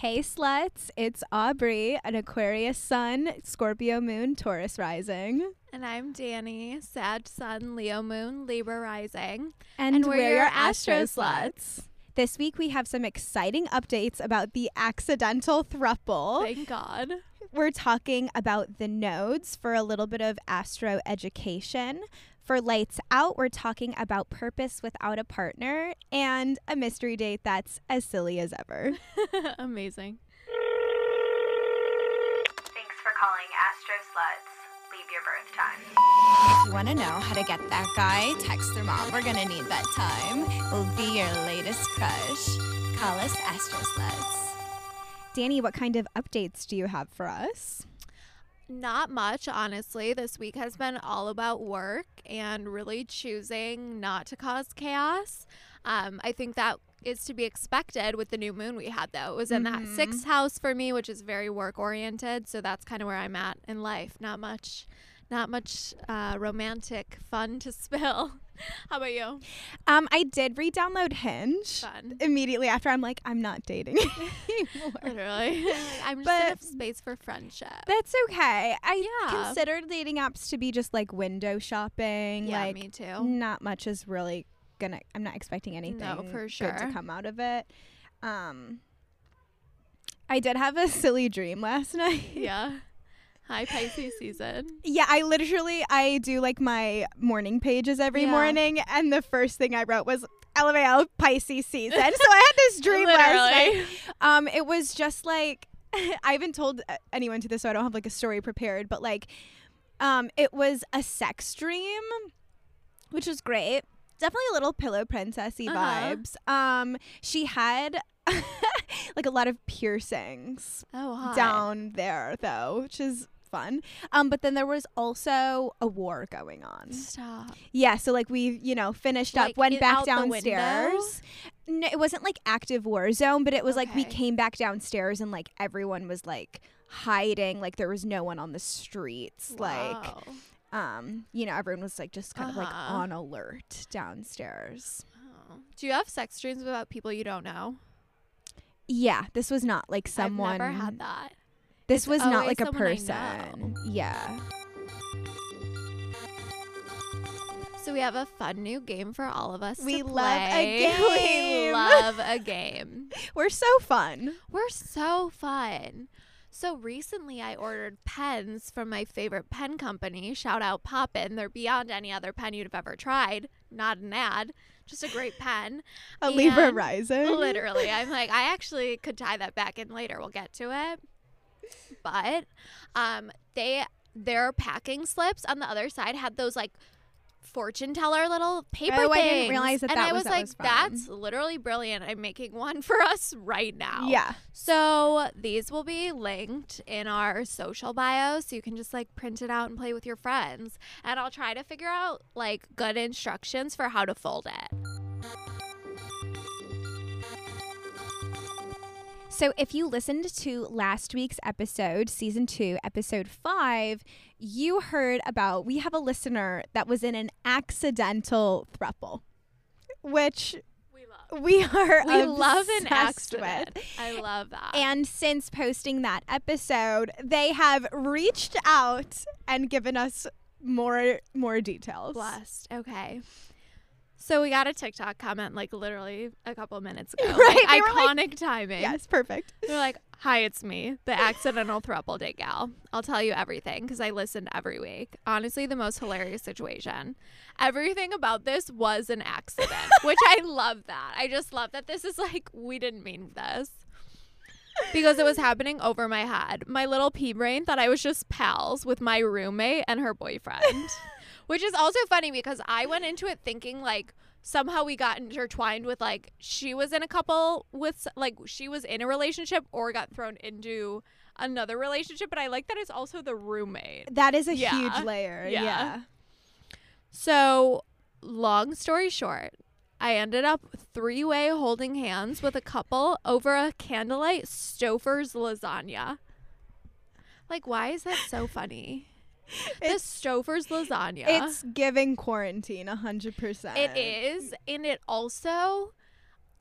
Hey sluts, it's Aubrey, an Aquarius sun, Scorpio moon, Taurus rising. And I'm Danny, Sag Sun, Leo Moon, Libra Rising. And, And we're, we're your Astro Astro sluts. This week we have some exciting updates about the accidental thruple. Thank God. We're talking about the nodes for a little bit of astro education. For lights out, we're talking about purpose without a partner and a mystery date that's as silly as ever. Amazing. Thanks for calling Astro Sluts. Leave your birth time. If you want to know how to get that guy, text their mom. We're going to need that time. We'll be your latest crush. Call us Astro Sluts. Danny, what kind of updates do you have for us? Not much, honestly. This week has been all about work and really choosing not to cause chaos. Um, I think that is to be expected with the new moon we had, though. It was in that Mhm. sixth house for me, which is very work oriented. So that's kind of where I'm at in life. Not much, not much uh, romantic fun to spill. How about you? Um, I did re-download Hinge Fun. immediately after. I'm like, I'm not dating anymore. Literally. I'm just But- in a space for friendship. That's okay. I Yeah. consider dating apps to be just like window shopping. Yeah, like me too. not much is really gonna. I'm not expecting anything No, for sure. to come out of it. Um, I did have a silly dream last night. Yeah. Hi, Pisces season. Yeah, I literally I do like my morning pages every Yeah. morning, and the first thing I wrote was LMAO Pisces season. so I had this dream last night. Um, it was just like I haven't told uh, anyone to this, so I don't have like a story prepared. But like, um, it was a sex dream, which was great. Definitely a little pillow princessy Uh-huh. vibes. Um, she had like a lot of piercings Oh, hi. down there though, which is fun. Um, but then there was also a war going on. Stop. Yeah, so like we, you know, finished up, went back out the window? downstairs. No, it wasn't like active war zone, but it was like we came back downstairs and like everyone was like hiding, like there was no one on the streets, like um, you know, everyone was like just kind of like Uh-huh. on alert downstairs. Oh. Do you have sex dreams about people you don't know? Yeah, this was not like someone. I've never had that. This was not like a person. Yeah. So we have a fun new game for all of us. We love a game. We love a game. We're so fun. We're so fun. So recently, I ordered pens from my favorite pen company. Shout out Poppin. They're beyond any other pen you'd have ever tried. Not an ad, just a great pen. A Libra rising. Literally, I'm like, I actually could tie that back in later. We'll get to it. But um, they their packing slips on the other side had those like fortune teller little paper Oh, I didn't realize that and that I was- was like, was that's literally brilliant. I'm making one for us right now. Yeah. So these will be linked in our social bio, so you can just like print it out and play with your friends. And I'll try to figure out like good instructions for how to fold it. So, if you listened to last week's episode, season two, episode five, you heard about we have a listener that was in an accidental thruple, which We love. we are We love an accident. with. I love that. And since posting that episode, they have reached out and given us more more details. blessed. Okay. So we got a TikTok comment like literally a couple minutes ago. Right, Like, were like- iconic timing. Yes, perfect. They're like, "Hi, it's me, the accidental throuple date gal. I'll tell you everything because I listened every week. Honestly, the most hilarious situation. Everything about this was an accident, which I love that. I just love that this is like we didn't mean this." Because it was happening over my head. My little pea brain thought I was just pals with my roommate and her boyfriend. Which is also funny because I went into it thinking like somehow we got intertwined with like she was in a couple with like she was in a relationship or got thrown into another relationship but I like that it's also the roommate. That is a Yeah. huge layer. Yeah. yeah. So, long story short, I ended up three-way holding hands with a couple over a candlelight Stouffer's lasagna. Like why is that so funny? the Stouffer's lasagna. It's giving quarantine a hundred percent. It is, and it also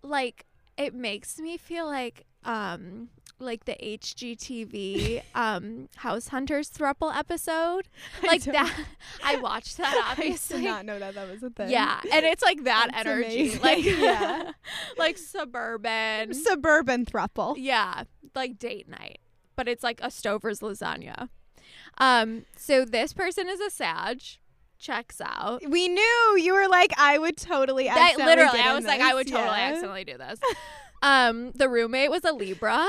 like it makes me feel like um like the HGTV um House Hunters thruple episode. Like don't- that I watched that obviously. I did not know that that was a thing. Yeah, and it's like that That's energy. amazing. Like Yeah. like suburban. Suburban thruple. Yeah, like date night, but it's like a Stouffer's lasagna. Um, so this person is a Sag. Checks out. We knew you were like, I would totally. That literally, I was like, I would totally Yeah. accidentally do this. um, the roommate was a Libra.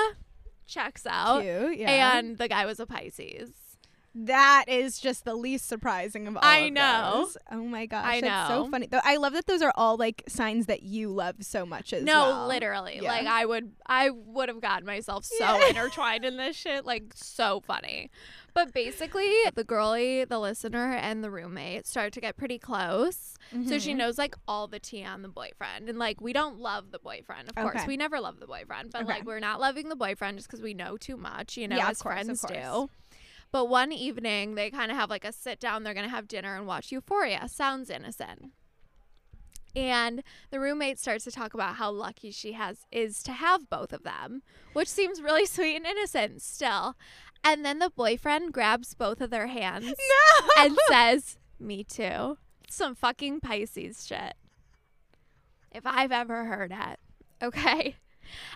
Checks out. Cute, yeah. And the guy was a Pisces. That is just the least surprising of all. I of know. those. Oh my gosh, I that's so funny. Though I love that those are all like signs that you love so much as no, well. literally. Yeah. Like I would I would have gotten myself so Yeah. intertwined in this shit. Like so funny. But basically the girlie, the listener, and the roommate start to get pretty close. So she Mhm. knows like all the tea on the boyfriend. And like we don't love the boyfriend, of course. We never love the boyfriend. But Okay. like we're not loving the boyfriend just because we know too much, you know, Yeah, of as course, of friends course. do. But one evening they kind of have like a sit down, they're gonna have dinner and watch Euphoria. Sounds innocent. And the roommate starts to talk about how lucky she has is to have both of them, which seems really sweet and innocent still. And then the boyfriend grabs both of their hands no. and says, Me too. Some fucking Pisces shit. If I've ever heard it. Okay.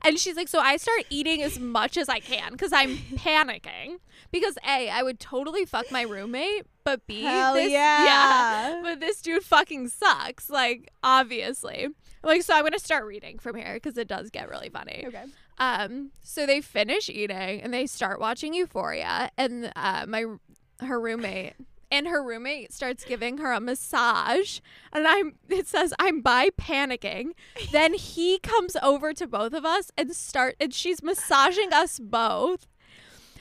And she's like, So I start eating as much as I can because I'm panicking. Because A, I would totally fuck my roommate, but B, Hell this, yeah. But this dude fucking sucks. Like, obviously. Like, so I'm going to start reading from here because it does get really funny. okay. Um, so they finish eating and they start watching Euphoria, and uh, my her roommate and her roommate starts giving her a massage, and I'm it says I'm by panicking. then he comes over to both of us and start and she's massaging us both.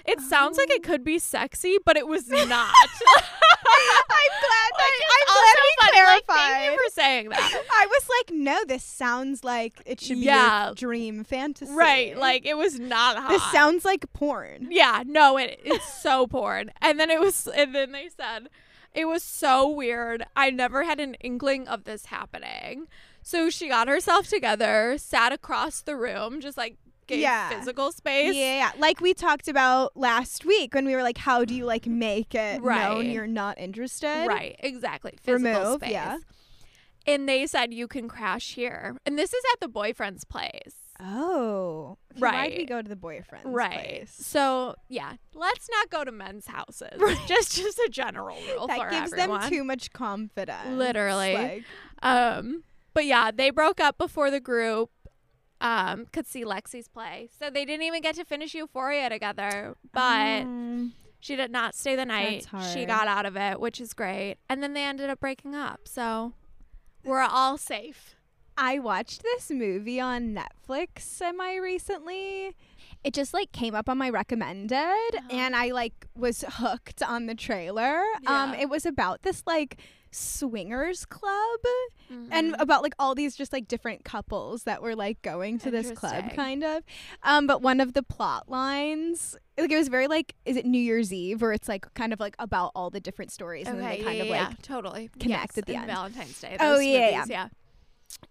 It sounds like it oh. could be sexy, but it was not. I'm glad that I'm glad we funny. Like, thank you for saying that. I was like, no, this sounds like it should be Yeah. your dream fantasy. Right, like it was not hot. this sounds like porn. Yeah, no, it it's so porn. And then it was and then they said it was so weird. I never had an inkling of this happening. So she got herself together, sat across the room, just like Yeah. physical space. Yeah, yeah, like we talked about last week when we were like, how do you like make it known you're not interested? Right, exactly. Physical Remove, space. yeah. And they said you can crash here. And this is at the boyfriend's place. Oh, okay, Why'd we go to the boyfriend's place? right. place? So yeah, let's not go to men's houses. Just just a general rule That gives everyone. them too much confidence. Literally. Like, Um, but yeah, they broke up before the group um could see Lexi's play, so they didn't even get to finish Euphoria together. But um, she did not stay the night. She got out of it, which is great. And then they ended up breaking up, so we're all safe. I watched this movie on Netflix semi recently. It just like came up on my recommended and I like was hooked on the trailer. Um it was about this like swingers club and Mhm. about like all these just like different couples that were like going to this club kind of. Um but one of the plot lines like it was very like is it New Year's Eve where it's like kind of like about all the different stories and then okay, they kind yeah, of like yeah, totally connect Yes, at the and end. Valentine's Day. Oh, yeah, movies, yeah.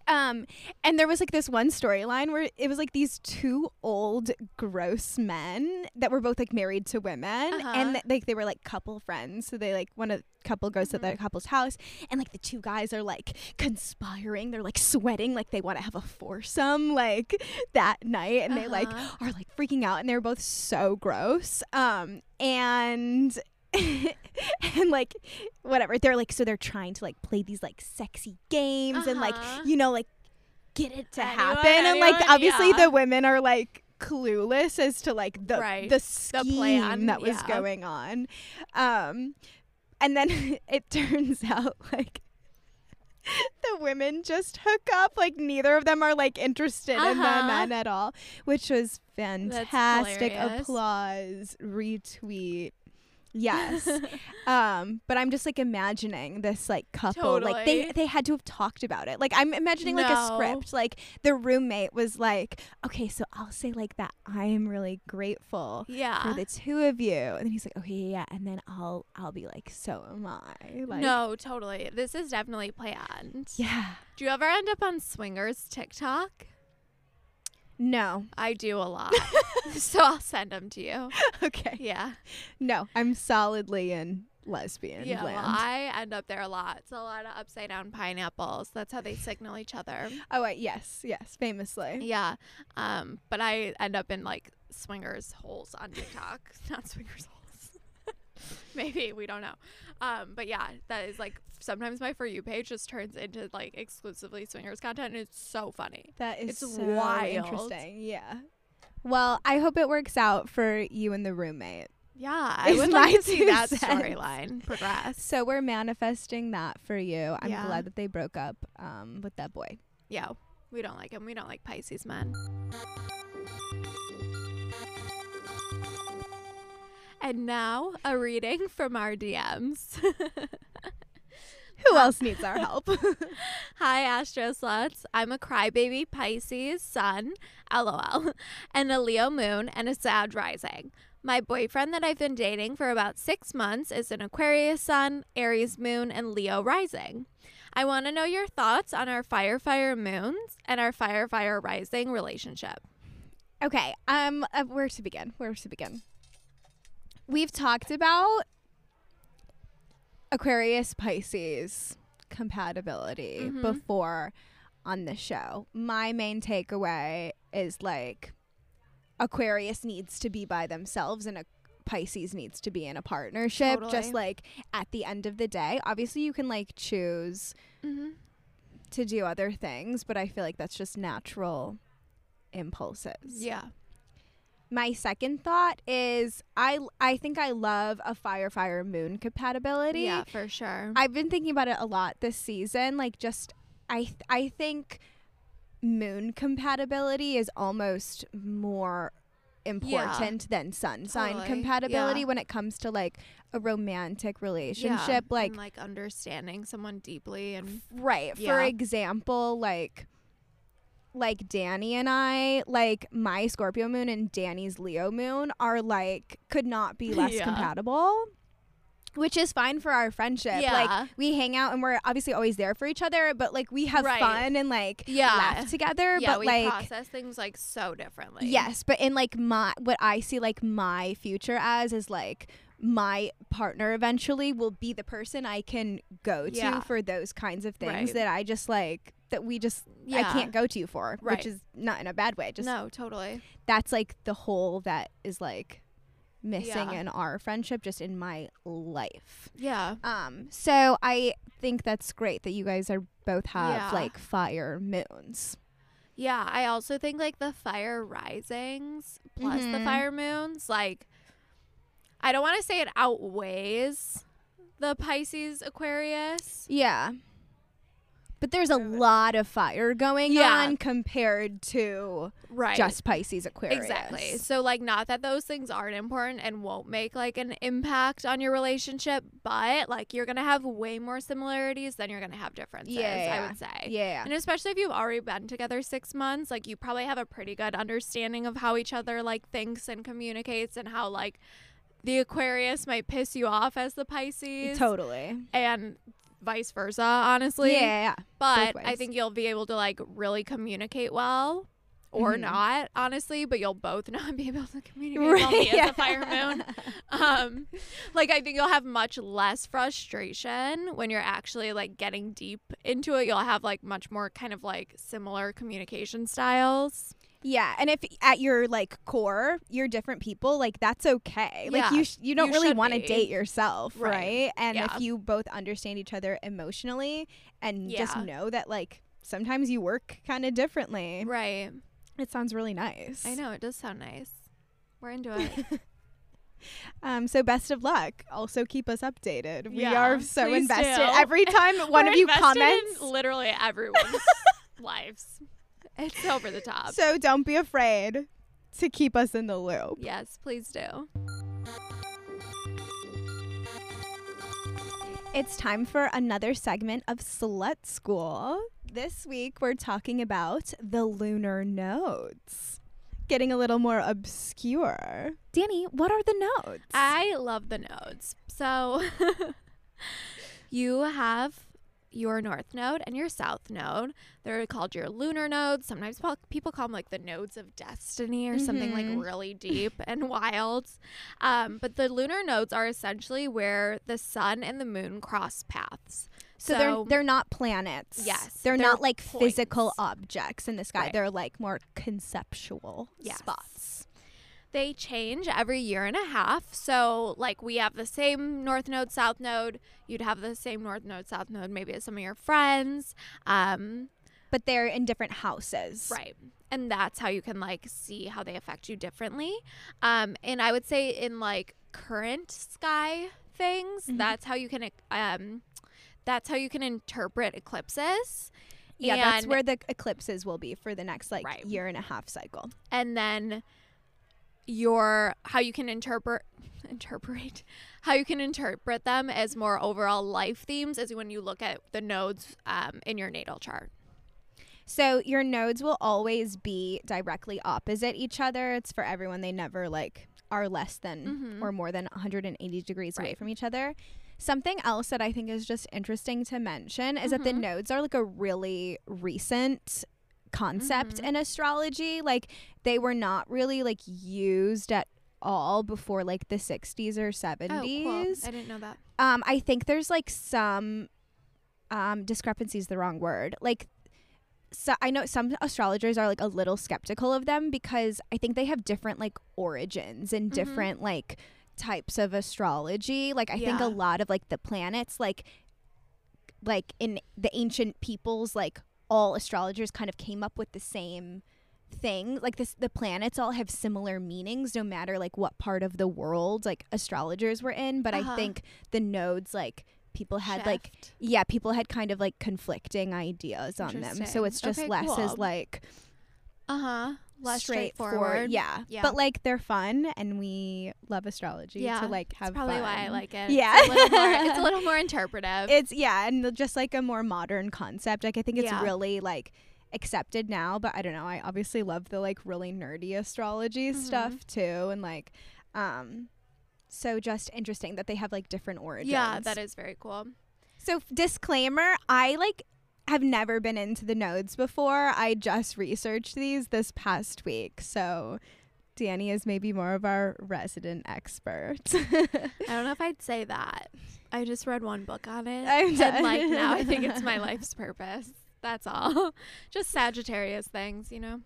Um, and there was like this one storyline where it was like these two old gross men that were both like married to women, Uh-huh. and th- like they were like couple friends. So they like one of couple goes to the Mm-hmm. couple's house, and like the two guys are like conspiring. They're like sweating, like they want to have a foursome like that night, and they like Uh-huh. are like freaking out, and they're both so gross. Um, and. and like whatever they're like so they're trying to like play these like sexy games and like Uh-huh. you know like get it to Anyone, happen and like obviously yeah. the women are like clueless as to like the Right. the scheme plan, that was yeah. going on um and then it turns out like the women just hook up like neither of them are like interested in the Uh-huh. men at all which was fantastic applause retweet yes. Um but i'm just like imagining this like couple like they they had to have talked about it. Like i'm imagining like a script. Like the roommate was like okay so i'll say like that i am really grateful Yeah. for the two of you. And then he's like okay yeah. And then i'll i'll be like so am i. Like no, totally. This is definitely planned. yeah. Do you ever end up on swingers TikTok? No. I do a lot. so I'll send them to you. Okay. Yeah. No, I'm solidly in lesbian Yeah. Well. I end up there a lot. It's a lot of upside down pineapples. That's how they signal each other. oh, wait, yes, yes, famously. Yeah. Um, but I end up in like swingers holes on TikTok. Not swingers holes. Maybe we don't know. Um, but yeah, that is like sometimes my for you page just turns into like exclusively swingers content, and it's so funny. That is It's so wild. interesting. Yeah. Well, I hope it works out for you and the roommate. Yeah, I would like to see that storyline progress. So we're manifesting that for you. I'm Yeah. glad that they broke up um, with that boy. Yeah, we don't like him. We don't like Pisces men. And now a reading from our DMs. Who else needs our help? Hi, Astro Sluts. I'm a crybaby Pisces sun, lol, and a Leo moon and a Sag rising. My boyfriend that I've been dating for about six months is an Aquarius sun, Aries moon, and Leo rising. I want to know your thoughts on our fire fire moons and our fire fire rising relationship. okay. Um. Uh, where to begin? Where to begin? We've talked about Aquarius Pisces compatibility Mhm. before on the show. My main takeaway is like Aquarius needs to be by themselves and a Pisces needs to be in a partnership. Totally. Just like at the end of the day, obviously you can like choose Mm-hmm. to do other things, but I feel like that's just natural impulses. Yeah. My second thought is I I think I love a fire fire moon compatibility. Yeah, for sure. I've been thinking about it a lot this season. Like just I th- I think moon compatibility is almost more important than sun sign Totally. compatibility Yeah. when it comes to like a romantic Yeah, relationship. Like and, like understanding someone deeply and Right. For example, like like Danny and I, like my Scorpio moon and Danny's Leo moon are like could not be less Yeah. compatible. Which is fine for our friendship. Yeah. Like we hang out and we're obviously always there for each other, but like we have Right. fun and like Yeah. laugh together. yeah, but we like process things like so differently. Yes, but in like my what I see like my future as is like my partner eventually will be the person I can go to Yeah. for those kinds of things Right. that I just like that we just I can't go to you for, Right. which is not in a bad way. Just no, totally. that's like the hole that is like missing Yeah. in our friendship just in my life. Yeah. Um so I think that's great that you guys are both have Yeah. like fire moons. Yeah, I also think like the fire risings plus the Mhm. fire moons, like I don't want to say it outweighs the Pisces Aquarius. Yeah. But there's a lot of fire going Yeah. on compared to Right. just Pisces Aquarius. Exactly. So like not that those things aren't important and won't make like an impact on your relationship, but like you're going to have way more similarities than you're going to have differences, I Yeah. would say. Yeah. And especially if you've already been together 6 months, like you probably have a pretty good understanding of how each other like thinks and communicates and how like the Aquarius might piss you off as the Pisces Totally. and vice versa, honestly. Yeah. yeah. But I think you'll be able to like really communicate well or Mhm. not, honestly, but you'll both not be able to communicate Right, well yeah. a fire moon. Um like I think you'll have much less frustration when you're actually like getting deep into it. You'll have like much more kind of like similar communication styles. Yeah, and if at your like core you're different people, like that's okay. Like you sh- you don't you really want to date yourself, Right. right? And Yeah. if you both understand each other emotionally and just know that like sometimes you work kind of differently. Right. It sounds really nice. I know it does sound nice. We're into it. Um, so best of luck. Also keep us updated. We Yeah, are so invested. do. Every time one We're of you comments, in literally everyone's lives. It's over the top. so don't be afraid to keep us in the loop. Yes, please do. It's time for another segment of Slut School. This week we're talking about the lunar nodes. Getting a little more obscure. Danny, what are the nodes? I love the nodes. So you have your north node and your south node. They're called your lunar nodes. Sometimes people call them like the nodes of destiny or something Mhm. like really deep and wild. Um, but the lunar nodes are essentially where the sun and the moon cross paths. So, they're they're not planets. Yes, They're, they're not like physical objects in the sky. Right. They're like more conceptual Yes. spots. They change every year and a half. So, like, we have the same north node, south node. You'd have the same north node, south node, maybe as some of your friends. Um, But they're in different houses. right. And that's how you can, like, see how they affect you differently. Um, and I would say, in like current sky things, Mhm. that's how you can, um, that's how you can interpret eclipses. Yeah, that's where the eclipses will be for the next like Right. year and a half cycle. and then your how you can interpret interpret how you can interpret them as more overall life themes is when you look at the nodes um, in your natal chart So your nodes will always be directly opposite each other. It's for everyone. They never like are less than Mhm. or more than 180 degrees away from each other. Something else that I think is just interesting to mention is that the Mhm. nodes are like a really recent concept Mhm. in astrology. Like they were not really like used at all before like the 60s or 70s. oh cool i didn't know that Um, I think there's like some um discrepancy is the wrong word. Like so I know some astrologers are like a little skeptical of them because I think they have different like origins and Mhm. different like types of astrology. Like I think a lot of like the planets like like in the ancient peoples like all astrologers kind of came up with the same thing. Like this the planets all have similar meanings no matter like what part of the world like astrologers were in. But Uh-huh. i think the nodes like people had like yeah people had kind of like conflicting ideas on them. So it's just Okay, less as like uh-huh less straightforward yeah. Yeah. but like they're fun and we love astrology yeah to like have that's probably fun. why i like it Yeah. it's a little more, it's a little more interpretive it's yeah and just like a more modern concept like i think it's Yeah. really like accepted now but i don't know i obviously love the like really nerdy astrology Mm-hmm. stuff too and like um so just interesting that they have like different origins yeah that is very cool so f- disclaimer i like have never been into the nodes before i just researched these this past week so danny is maybe more of our resident expert I don't know if I'd say that. I just read one book on it. I'm and like now I think it's my life's purpose. That's all. just Sagittarius things, you know?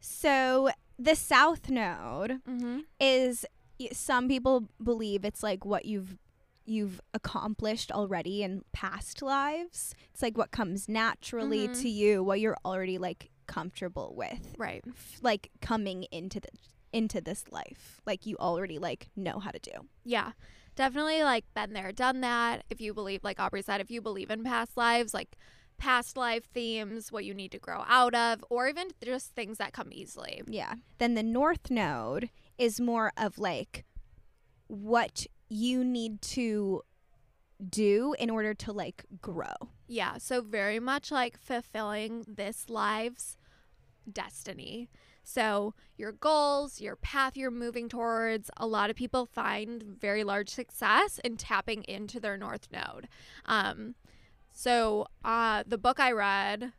so the south node Mm-hmm. is some people believe it's like what you've you've accomplished already in past lives. It's like what comes naturally Mhm. to you, what you're already like comfortable with, Right. f- like coming into the into this life. Like you already like know how to do. Yeah. Definitely like been there, done that. If you believe, like Aubrey said, if you believe in past lives, like past life themes, what you need to grow out of, or even just things that come easily. Yeah. Then the north node is more of like what you need to do in order to like grow. Yeah. So very much like fulfilling this life's destiny. So your goals, your path you're moving towards, a lot of people find very large success in tapping into their north node. Um, so uh, the book I read,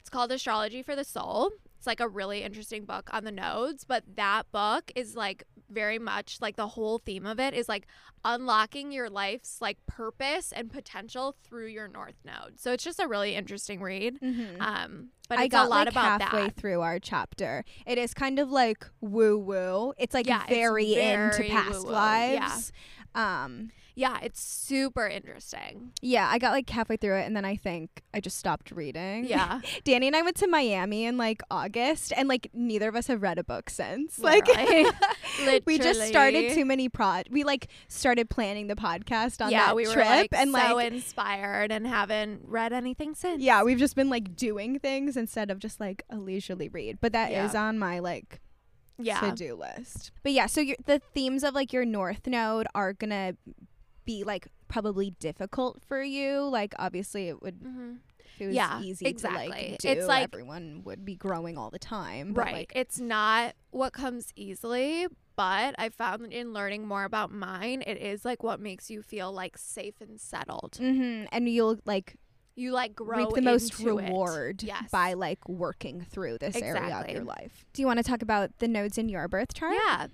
it's called Astrology for the Soul. It's like a really interesting book on the nodes, but that book is like very much like the whole theme of it is like unlocking your life's like purpose and potential through your north node. So it's just a really interesting read. Mm-hmm. Um, but I got a lot like about halfway that. through our chapter. It is kind of like woo woo. It's like Yeah, it's very, into past woo-woo, yeah. Um Yeah, it's super interesting. yeah, I got like halfway through it and then I think I just stopped reading. Yeah, Danny and I went to Miami in like August and like neither of us have read a book since. Like Literally. we just started too many prod we like started planning the podcast on yeah, that we were trip like and so like so inspired and haven't read anything since. yeah, we've just been like doing things instead of just like a leisurely read. But that is Yeah. on my like yeah, to do list. But yeah, so your, the themes of like your north node are gonna be like probably difficult for you. Like obviously it would Mm-hmm. it was Yeah, easy to exactly. like do. It's like- everyone would be growing all the time. But right. like it's not what comes easily, but I found in learning more about mine, it is like what makes you feel like safe and settled. Mm-hmm. and you'll like you like grow reap the most reward Yes. by like working through this area of your life. Do you want to talk about the nodes in your birth chart? Yeah.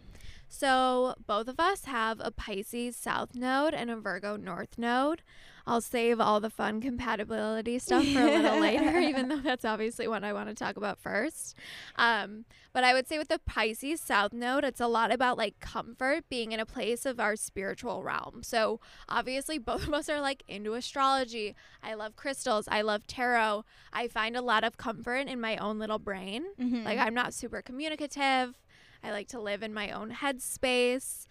So both of us have a Pisces South node and a Virgo North node. I'll save all the fun compatibility stuff for a little later, even though that's obviously what I want to talk about first. Um, but I would say with the Pisces South node, it's a lot about like comfort, being in a place of our spiritual realm. So obviously, both of us are like into astrology. I love crystals. I love tarot. I find a lot of comfort in my own little brain. Mhm. Like I'm not super communicative. I like to live in my own headspace.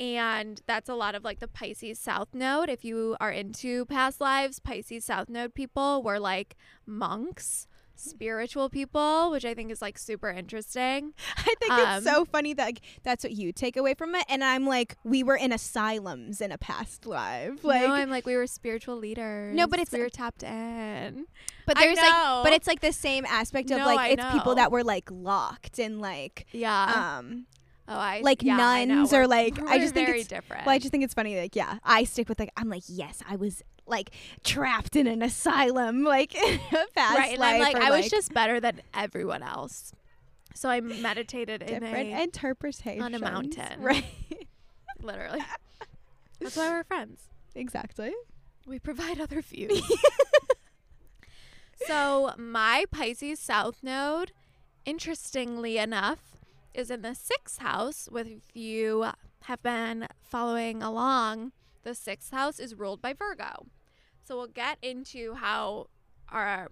And that's a lot of like the Pisces South Node. If you are into past lives, Pisces South Node people were like monks, spiritual people, which I think is like super interesting. I think Um, it's so funny that like, that's what you take away from it, and I'm like, we were in asylums in a past life. Like, no, I'm like we were spiritual leaders. No, but it's- we were tapped in. but I there's like, but it's like the same aspect of No, like I it's people that were like locked and like Yeah. um. oh, I like yeah, I nuns or, We're- like, I we're just think it's- different. Well, I just think it's funny. Like, yeah, I stick with like I'm like, yes, I was like trapped in an asylum, like a past right, and life. I'm like, I was just better than everyone else. So I meditated in different a mountain. right? literally. That's why we're friends. exactly. We provide other views. so my Pisces South node, interestingly enough, is in the sixth house. With if you have been following along, the sixth house is ruled by Virgo. So we'll get into how our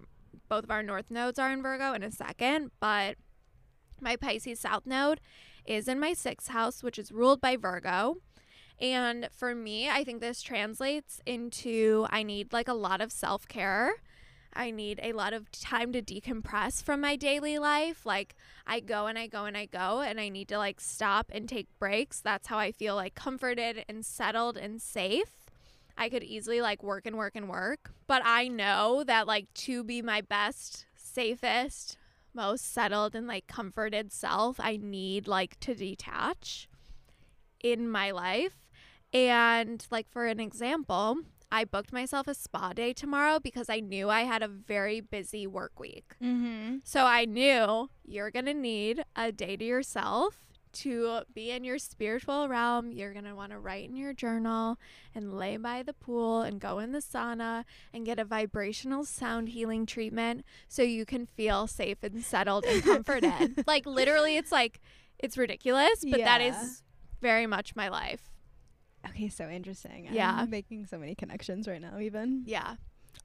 both of our north nodes are in Virgo in a second, but my Pisces South node is in my sixth house, which is ruled by Virgo. And for me, I think this translates into I need like a lot of self care. I need a lot of time to decompress from my daily life. Like I go and I go and I go and I need to like stop and take breaks. That's how I feel like comforted and settled and safe. I could easily like work and work and work, but I know that like to be my best, safest, most settled and like comforted self, I need like to detach in my life. And like for an example, I booked myself a spa day tomorrow because I knew I had a very busy work week. Mm-hmm. So I knew you're going to need a day to yourself to be in your spiritual realm. You're going to want to write in your journal and lay by the pool and go in the sauna and get a vibrational sound healing treatment so you can feel safe and settled and comforted. like literally it's like it's ridiculous, but that Yeah. is very much my life. Okay, so interesting. Yeah. I'm making so many connections right now. Even Yeah.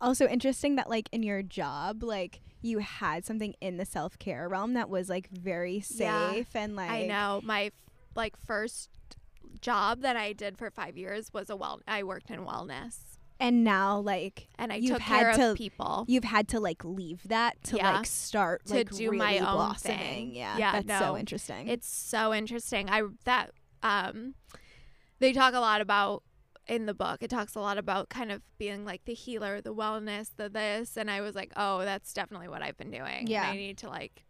also interesting that like in your job, like you had something in the self care realm that was like very Yeah, safe and like I know my f- like first job that I did for 5 years was a well I worked in wellness and now like and I You've took had care to- of people. you've had to like leave that to Yeah. like start To like do really my own blossoming. thing. Yeah, Yeah, that's no. so interesting. It's so interesting. I that um they talk a lot about in the book. It talks a lot about kind of being like the healer, the wellness, the this and I was like, "Oh, that's definitely what I've been doing." And Yeah. I need to like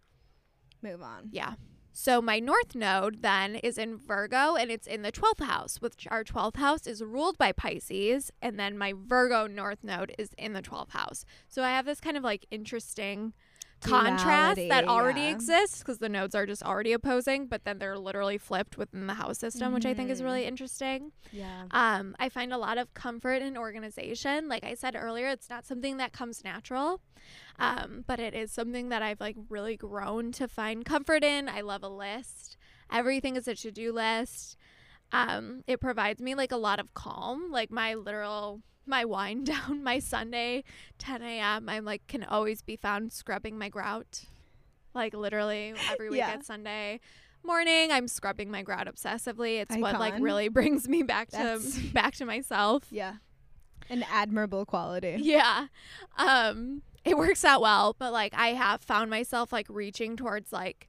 Move on. Yeah. So my north node then is in Virgo and it's in the 12th house, which our 12th house is ruled by Pisces. And then my Virgo north node is in the 12th house. So I have this kind of like interesting contrast that already yeah. exists because the nodes are just already opposing, but then they're literally flipped within the house system, which I think is really interesting. Yeah. Um, I find a lot of comfort in organization. Like I said earlier, it's not something that comes natural, um, but it is something that I've like really grown to find comfort in. I love a list. Everything is a to do list. Um, it provides me like a lot of calm. Like my literal my wine down, my Sunday 10 a.m. I'm like can always be found scrubbing my grout. Like literally every week Yeah. at Sunday morning i'm scrubbing my grout obsessively it's what like really brings me back to That's- back to myself Yeah. An admirable quality. yeah um it works out well but like i have found myself like reaching towards like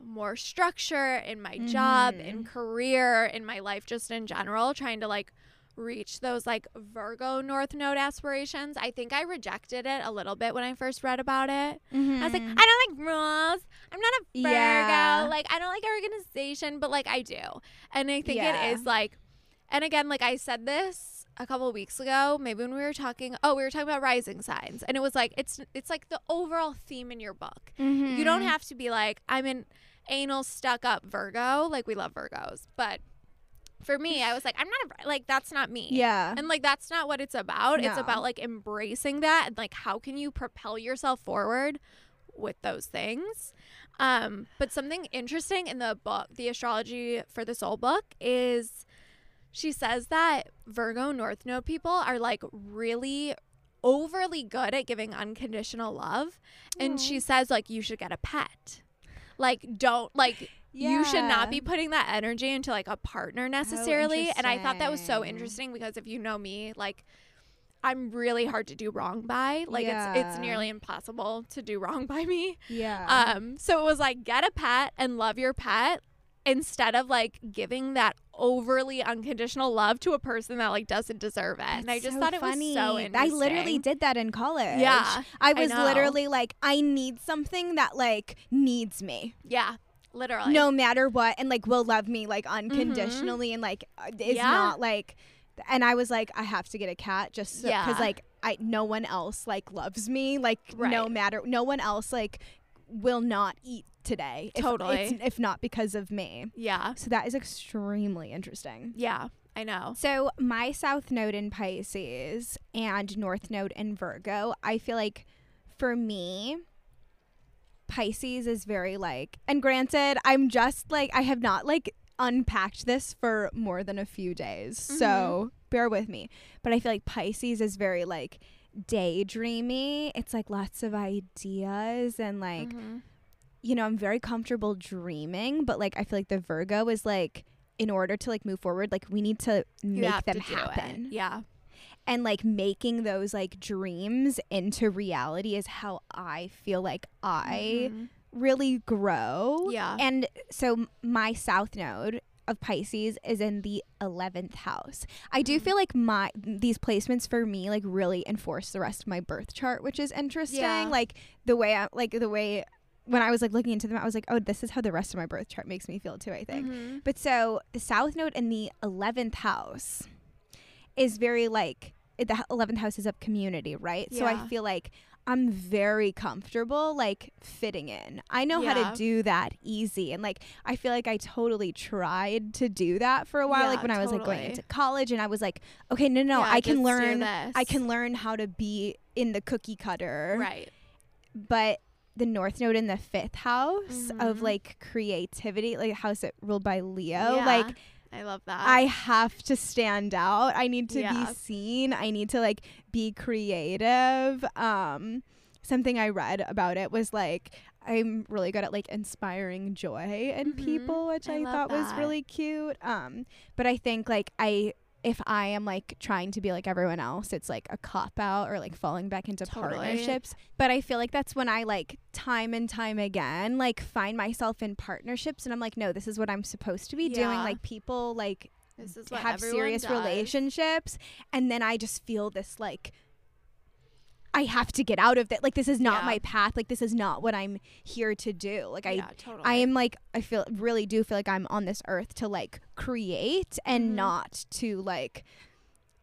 more structure in my job in Mhm. career in my life just in general trying to like reach those like virgo north node aspirations i think i rejected it a little bit when i first read about it I was like, Mhm. I don't like rules. I'm not a Virgo. Yeah. Like, I don't like organization, but like I do. And I think Yeah. it is like, and again, like I said this a couple weeks ago, maybe when we were talking, oh, we were talking about rising signs, and it was like it's it's like the overall theme in your book. You don't Mm-hmm. have to be like I'm an anal stuck up Virgo, like we love Virgos, but for me, I was like I'm not a like that's not me. Yeah. And like that's not what it's about. It's about like embracing that and like how can you propel yourself forward with those things. Um but something interesting in the book, the astrology for the soul book is she says that Virgo North Node people are like really overly good at giving unconditional love and she says like you should get a pet. Like don't like you should not be putting that energy into like a partner necessarily. and I thought that was so interesting. because if you know me, like I'm really hard to do wrong by. Like it's it's nearly impossible to do wrong by me. Yeah. Um so it was like get a pet and love your pet instead of like giving that overly unconditional love to a person that like doesn't deserve it. and I just so thought it funny. was so interesting. I literally did that in college. Yeah, I I was know. literally like, I need something that like needs me. Yeah. Literally. no matter what and like will love me like unconditionally and like uh, is Mm-hmm. Yeah. not like and I was like I have to get a cat just because Yeah. like I no one else like loves me like no matter no one else like will not eat today Totally. it's- if not because of me Yeah. so that is extremely interesting Yeah. I know. so my south node in Pisces and north node in Virgo I feel like for me Pisces is very like, and granted, I'm just like, I have not like unpacked this for more than a few days. So bear with me. But I feel like Pisces is very like daydreamy. It's like lots of ideas and like, Mhm. you know, I'm very comfortable dreaming. But like, I feel like the Virgo is like, in order to like move forward, like we need to You make them to happen Yeah. And like making those like dreams into reality is how I feel like I Mhm. really grow. Yeah. And so my south node of Pisces is in the 11th house. I do Mhm. feel like my these placements for me like really enforce the rest of my birth chart, which is interesting. Yeah. Like the way I like the way when I was like looking into them, I was like, "Oh, this is how the rest of my birth chart makes me feel too." I think. Mhm. But so the south node in the 11th house is very like the 11th house is of community, right? So I feel like I'm very comfortable like fitting in. I know how to do that easy and like I feel like I totally tried to do that for a while like Yeah, when I was like going into college and I was like, okay, no no, Yeah, I can learn I can learn how to be in the cookie cutter. Right. But the north node in the 5th house of Mhm. like creativity, like house it ruled by Leo, Yeah. like I love that. I have to stand out. I need to Yeah. be seen. I need to like be creative. Um something I read about it was like I'm really good at like inspiring joy in Mhm. people, which I I, thought was really cute. Um but I think like I if I am like trying to be like everyone else, it's like a cop out or like falling back into Totally. partnerships. But I feel like that's when I like time and time again like find myself in partnerships and I'm like, no, this is what I'm supposed to be doing. Like people like this is what have serious does. relationships and then I just feel this like I have to get out of that. Like this is not Yeah. my path. Like this is not what I'm here to do. Like I yeah, totally. I am like I feel really do feel like I'm on this earth to like create and Mhm. not to like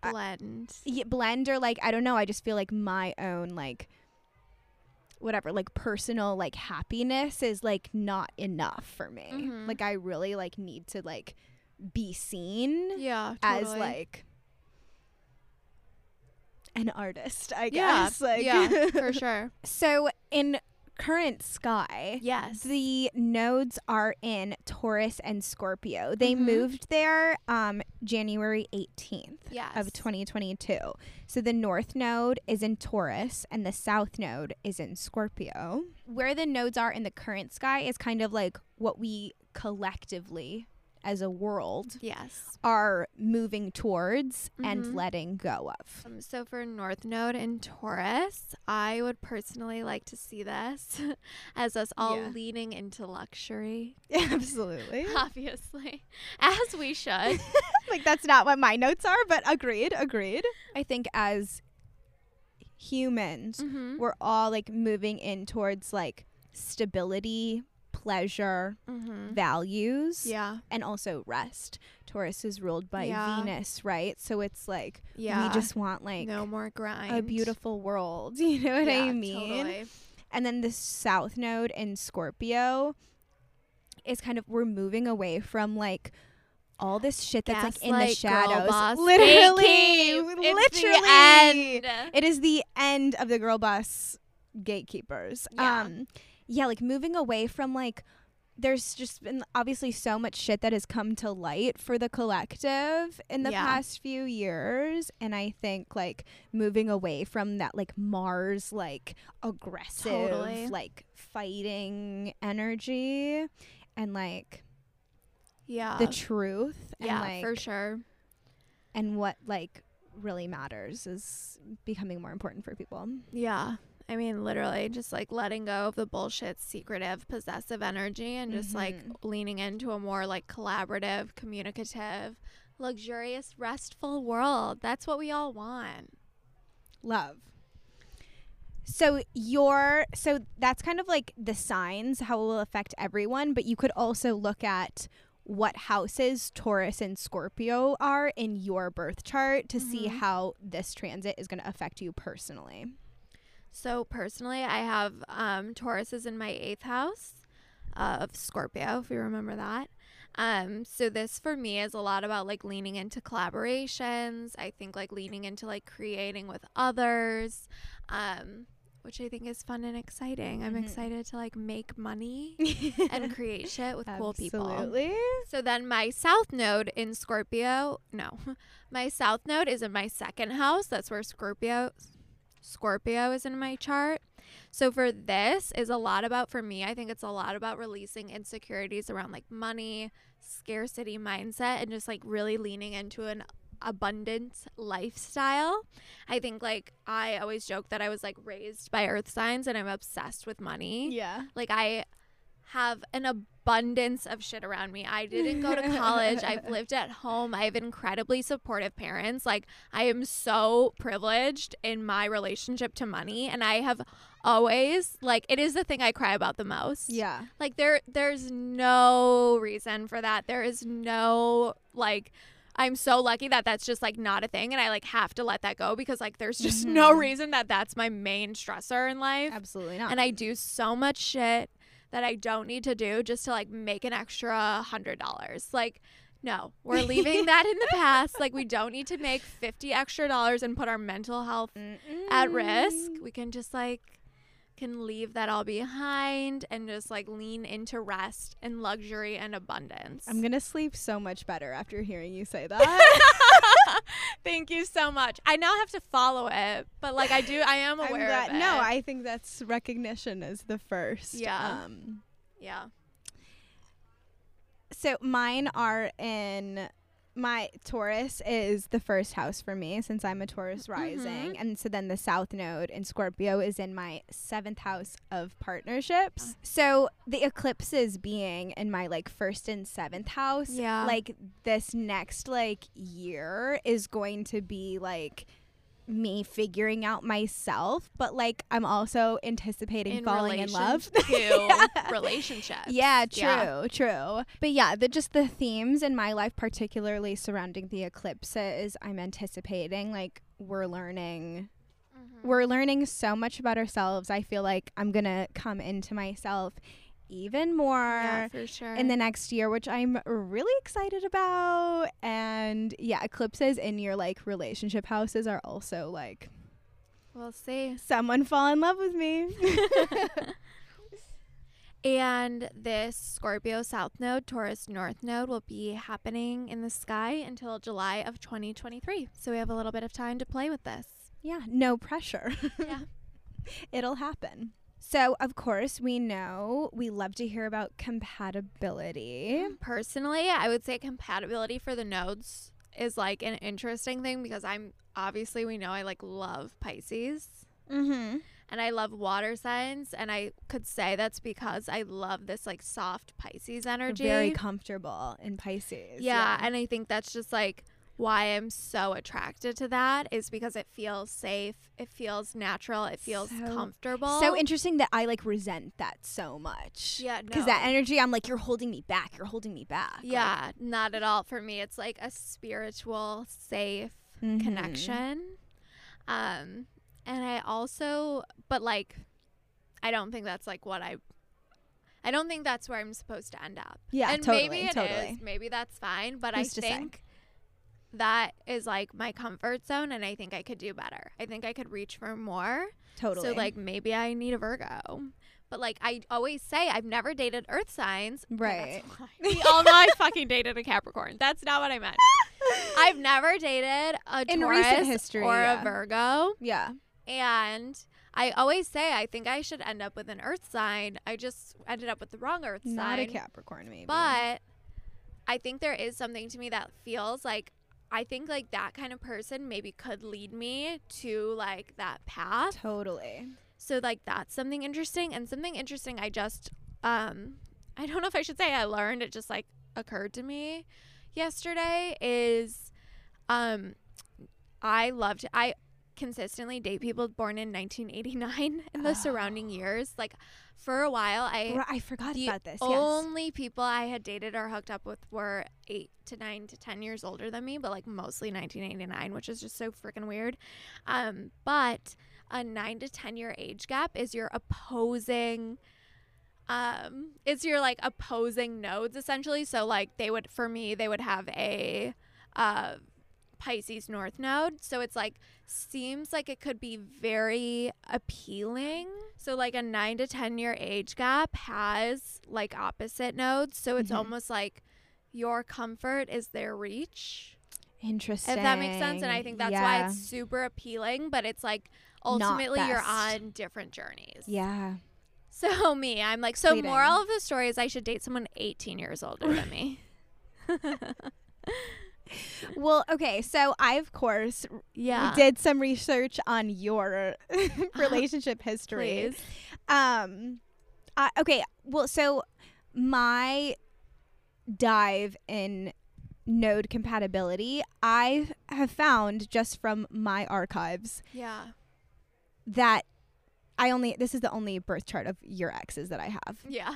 blend. y- blend or like I don't know. I just feel like my own like whatever like personal like happiness is like not enough for me. Mhm. Like I really like need to like be seen Yeah, as like an artist, I yeah, guess. Like yeah, for sure. so in current sky, Yes. the nodes are in Taurus and Scorpio. They Mhm. moved there um January 18th yes. of 2022. So the north node is in Taurus and the south node is in Scorpio. Where the nodes are in the current sky is kind of like what we collectively as a world Yes. are moving towards Mhm. and letting go of. Um, so for North Node and Taurus, I would personally like to see this as us all Yeah. leaning into luxury. Absolutely. Obviously, as we should. like that's not what my notes are, but agreed, agreed. I think as humans, mm-hmm. we're all like moving in towards like stability, pleasure, Mm-hmm. values, Yeah. and also rest. Taurus is ruled by Yeah. Venus, right? So it's like Yeah. we just want like no more grind. a beautiful world. You know what Yeah, I mean? Totally. And then the South Node in Scorpio is kind of we're moving away from like all this shit that's like in the Gaslight, shadows. boss, literally, gatekeep. It's the literally. end. It is the end of the girl boss gatekeepers. Yeah. Um yeah, like moving away from like there's just been obviously so much shit that has come to light for the collective in the Yeah. past few years and I think like moving away from that like Mars like aggressive Totally. like fighting energy and like Yeah. the truth and yeah, like for sure. and what like really matters is becoming more important for people. Yeah. I mean, literally, just like letting go of the bullshit, secretive, possessive energy and just like Mhm. leaning into a more like collaborative, communicative, luxurious, restful world. That's what we all want. Love. So your so that's kind of like the signs how it will affect everyone, but you could also look at what houses Taurus and Scorpio are in your birth chart to see Mhm. how this transit is going to affect you personally. So, personally, I have um, Taurus is in my eighth house of Scorpio, if you remember that. Um, so this for me is a lot about like leaning into collaborations. I think like leaning into like creating with others, um, which I think is fun and exciting. I'm Mhm. excited to like make money and create shit with cool people. Absolutely. So then my south node in Scorpio, no, my south node is in my second house. That's where Scorpio Scorpio is in my chart. So for this is a lot about for me, I think it's a lot about releasing insecurities around like money, scarcity mindset and just like really leaning into an abundant lifestyle. I think like I always joke that I was like raised by earth signs and I'm obsessed with money. Yeah. Like I have an abundance of shit around me. I didn't go to college. I've lived at home. I have incredibly supportive parents. Like I am so privileged in my relationship to money and I have always like it is the thing I cry about the most. Yeah. Like there there's no reason for that. There is no like I'm so lucky that that's just like not a thing and I like have to let that go because like there's just no Mhm. reason that that's my main stressor in life Absolutely not. and I do so much shit that I don't need to do just to like make an extra hundred dollars. Like, no, we're leaving that in the past. Like, we don't need to make fifty extra dollars and put our mental health at risk. We can just like can leave that all behind and just like lean into rest and luxury and abundance. I'm going to sleep so much better after hearing you say that. Thank you so much. I now have to follow it, but like I do, I am aware glad- of it. No, I think that's recognition is the first. Yeah. Um, yeah. so mine are in my Taurus is the first house for me since I'm a Taurus rising. Mm-hmm. And so then the South Node in Scorpio is in my seventh house of partnerships. Ah. So the eclipses being in my like first and seventh house, Yeah. like this next like year is going to be like me figuring out myself, but like I'm also anticipating falling in love. to relationships. Yeah, true, Yeah. true. But yeah, the just the themes in my life, particularly surrounding the eclipses, I'm anticipating like we're learning Mm-hmm. we're learning so much about ourselves. I feel like I'm gonna come into myself even more Yeah, for sure. in the next year, which I'm really excited about. And yeah, eclipses in your like relationship houses are also like we'll see. someone fall in love with me. And this Scorpio South Node, Taurus North Node will be happening in the sky until July of 2023. So we have a little bit of time to play with this. yeah, no pressure. Yeah. It'll happen. So, of course, we know we love to hear about compatibility. Personally, I would say compatibility for the nodes is like an interesting thing because I'm obviously we know I like love Pisces. Mm-hmm. and I love water signs and I could say that's because I love this like soft Pisces energy. Very comfortable in Pisces. yeah, and I think that's just like why I'm so attracted to that is because it feels safe, it feels natural, it feels So- comfortable. So interesting that I like resent that so much. Yeah, Because no. that energy, I'm like, you're holding me back. You're holding me back. Like, Yeah, not at all for me. It's like a spiritual, safe mhm. connection. Um, and I also, but like, I don't think that's like what I. I don't think that's where I'm supposed to end up. Yeah, and totally, maybe it is. totally. Maybe that's fine. But Who's I think that is like my comfort zone, and I think I could do better. I think I could reach for more. Totally. So like maybe I need a Virgo. But like I always say, I've never dated Earth signs. Right. we all know I fucking dated a Capricorn. That's not what I meant. I've never dated a In Taurus recent history, or yeah. a Virgo, yeah. and I always say I think I should end up with an Earth sign. I just ended up with the wrong Earth sign. Not a. Capricorn, maybe. But I think there is something to me that feels like I think like that kind of person maybe could lead me to like that path. totally. So like that's something interesting and something interesting I just um I don't know if I should say I learned it just like occurred to me yesterday is um I loved I consistently date people born in 1989 and the surrounding years like for a while I Right, I forgot about this. Yes. only people I had dated or hooked up with were eight to nine to ten years older than me, but like mostly 1989, which is just so freaking weird. Um, but a nine to ten year age gap is your opposing. Um, it's your like opposing nodes essentially. So like they would for me they would have a uh Pisces North node. So it's like seems like it could be very appealing. So like a 9 to 10 year age gap has like opposite nodes. So it's Mhm. almost like your comfort is their reach. Interesting. If that makes sense and I think that's why it's super appealing, but it's like ultimately you're on different journeys. Yeah. So me, I'm like so moral of the story is I should date someone 18 years older than me. Well, okay. So I, of course, Yeah. did some research on your relationship history. Please. Um, I, okay. Well, so my dive in node compatibility, I have found just from my archives Yeah. that I only this is the only birth chart of your exes that I have. Yeah.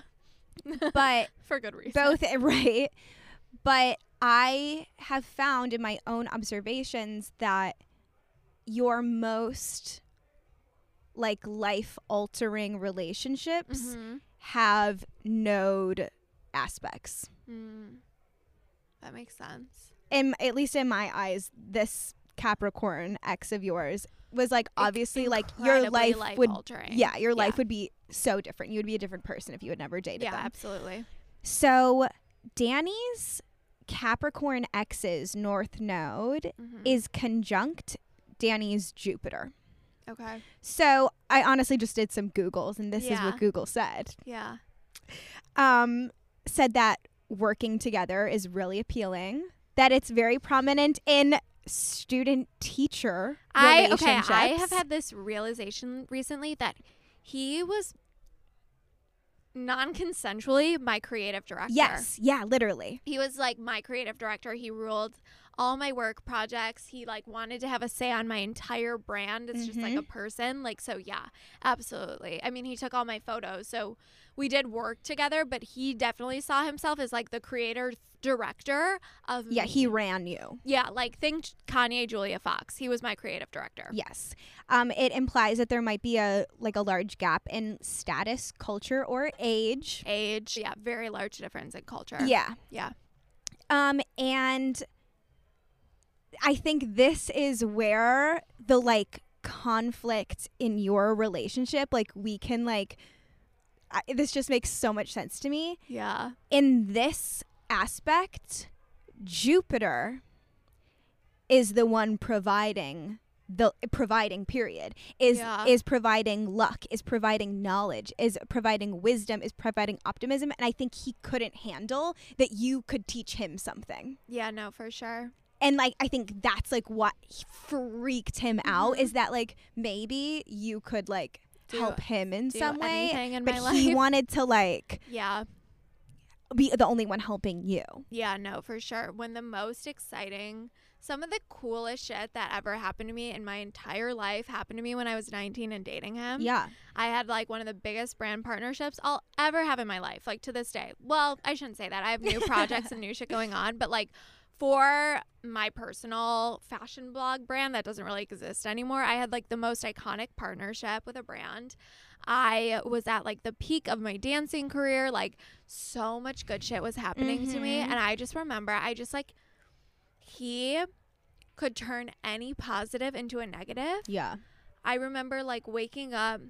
But For good reason. both right but i have found in my own observations that your most like life altering relationships Mhm. have node aspects Mm. That makes sense. in at least in my eyes this capricorn ex of yours was like obviously like your life would altering. yeah your life would be so different you would be a different person if you had never dated Yeah, them absolutely. So Danny's Capricorn X's North Node Mhm. is conjunct Danny's Jupiter. okay. So I honestly just did some Googles and this is what Google said. Yeah. Um said that working together is really appealing, that it's very prominent in student teacher I okay. I have had this realization recently that he was non-consensually my creative director. Yes, yeah, literally. he was like my creative director. He ruled all my work projects. He like wanted to have a say on my entire brand. It's just like a person. Like so yeah, absolutely. I mean, he took all my photos. So we did work together, but he definitely saw himself as like the creator director of Yeah, me. he ran you. Yeah, like think Kanye Julia Fox. He was my creative director. Yes. Um, it implies that there might be a like a large gap in status, culture, or age. Age. Yeah, very large difference in culture. Yeah. Yeah. Um, and I think this is where the like conflict in your relationship, like we can like, I, this just makes so much sense to me. Yeah. In this aspect, Jupiter is the one providing the providing period is Yeah. is providing luck is providing knowledge is providing wisdom is providing optimism and i think he couldn't handle that you could teach him something Yeah, no, for sure. And like i think that's like what freaked him out Mhm. is that like maybe you could like Do- help him in some way in but he life. wanted to like Yeah. be the only one helping you. Yeah, no, for sure. When the most exciting, some of the coolest shit that ever happened to me in my entire life happened to me when I was 19 and dating him. Yeah. I had like one of the biggest brand partnerships I'll ever have in my life, like to this day. Well, I shouldn't say that. I have new projects and new shit going on, but like for my personal fashion blog brand that doesn't really exist anymore, I had like the most iconic partnership with a brand. I was at like the peak of my dancing career. Like so much good shit was happening to me. Mhm. And I just remember, I just like, he could turn any positive into a negative. Yeah. I remember like waking up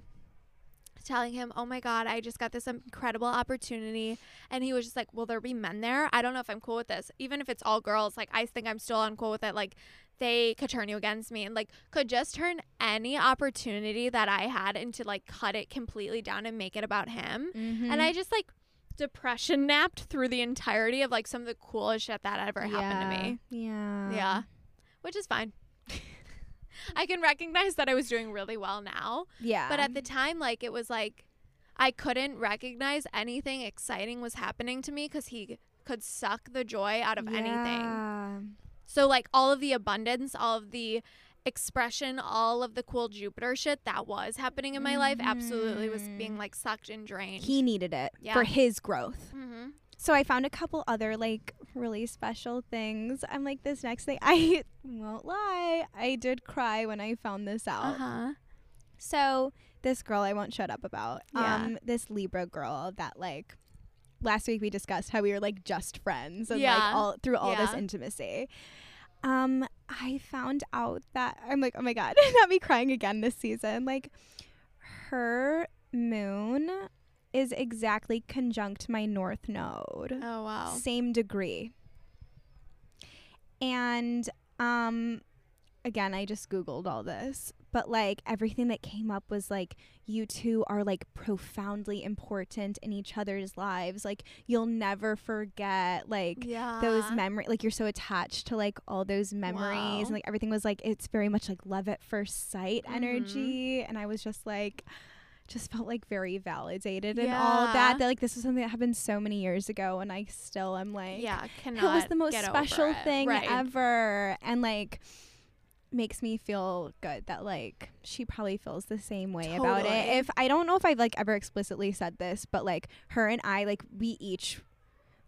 telling him, "Oh my god, I just got this incredible opportunity." And he was just like, "Will there be men there? I don't know if I'm cool with this. Even if it's all girls, like I think I'm still uncool with it. Like they could turn you against me and like could just turn any opportunity that I had into like cut it completely down and make it about him." Mm-hmm. And I just like depression napped through the entirety of like some of the coolest shit that ever happened to me. Yeah. Yeah. Which is fine. I can recognize that I was doing really well now. Yeah. But at the time, like, it was like I couldn't recognize anything exciting was happening to me because he could suck the joy out of anything. Yeah. So, like, all of the abundance, all of the expression, all of the cool Jupiter shit that was happening in my life absolutely was being Mhm. like sucked and drained. He needed it Yeah. for his growth. mm-hmm. So I found a couple other like really special things. I'm like this next thing I won't lie, I did cry when I found this out. Uh huh. So this girl I won't shut up about. Yeah. Um this Libra girl that like last week we discussed how we were like just friends and Yeah. like all through all this intimacy. Um I found out that I'm like, oh my god, not me crying again this season. Like her moon is exactly conjunct my north node Oh, wow. same degree. And um again, I just googled all this, but like everything that came up was like you two are like profoundly important in each other's lives. Like you'll never forget like yeah. those memory like you're so attached to like all those memories Wow. and like everything was like it's very much like love at first sight Mhm. energy and I was just like just felt like very validated and all of that that like this was something that happened so many years ago and I still am like yeah, cannot. it was the most special thing Right. ever and like makes me feel good that like she probably feels the same way about it if i don't know if i've like ever explicitly said this but like her and i like we each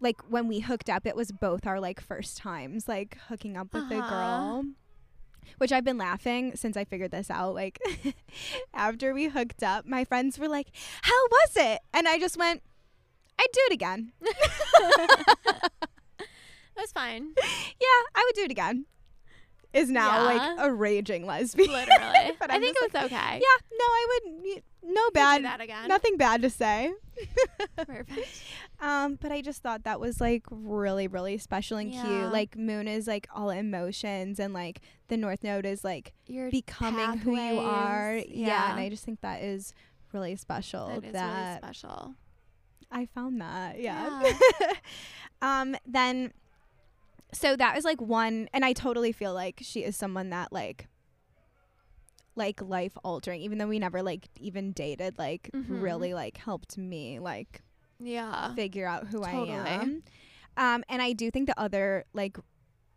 like when we hooked up it was both our like first times like hooking up with the Uh-huh. girl which I've been laughing since I figured this out. Like, after we hooked up, my friends were like, How was it? And I just went, I'd do it again. That's fine. yeah, I would do it again. Is now like a raging lesbian. Literally. But I think it was okay. Yeah, no, I would. No bad. that again. Nothing bad to say. Perfect. Um, but I just thought that was like really, really special and Yeah. cute. Like Moon is like all emotions, and like the North Node is like Your becoming who you are. pathways. Yeah. and I just think that is really special. that is that really special. I found that. Yeah. Yeah. um. Then, so that was like one, and I totally feel like she is someone that like. Like life altering, even though we never like even dated, like Mhm. really like helped me like Yeah. figure out who Totally. I am. Um, and I do think the other like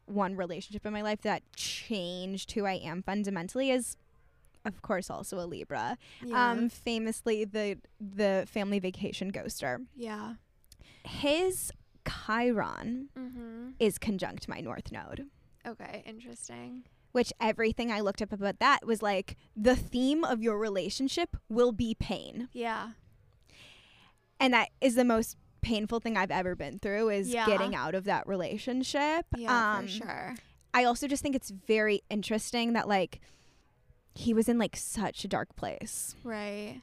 one relationship in my life that changed who I am fundamentally is, of course, also a Libra. Yeah. Um, famously the the family vacation ghoster. yeah. His Chiron Mm-hmm. is conjunct my North Node. Okay. Interesting. Which everything I looked up about that was like the theme of your relationship will be pain. Yeah. And that is the most painful thing I've ever been through is Yeah. getting out of that relationship. Yeah. Um, for sure. I also just think it's very interesting that like he was in like such a dark place Right.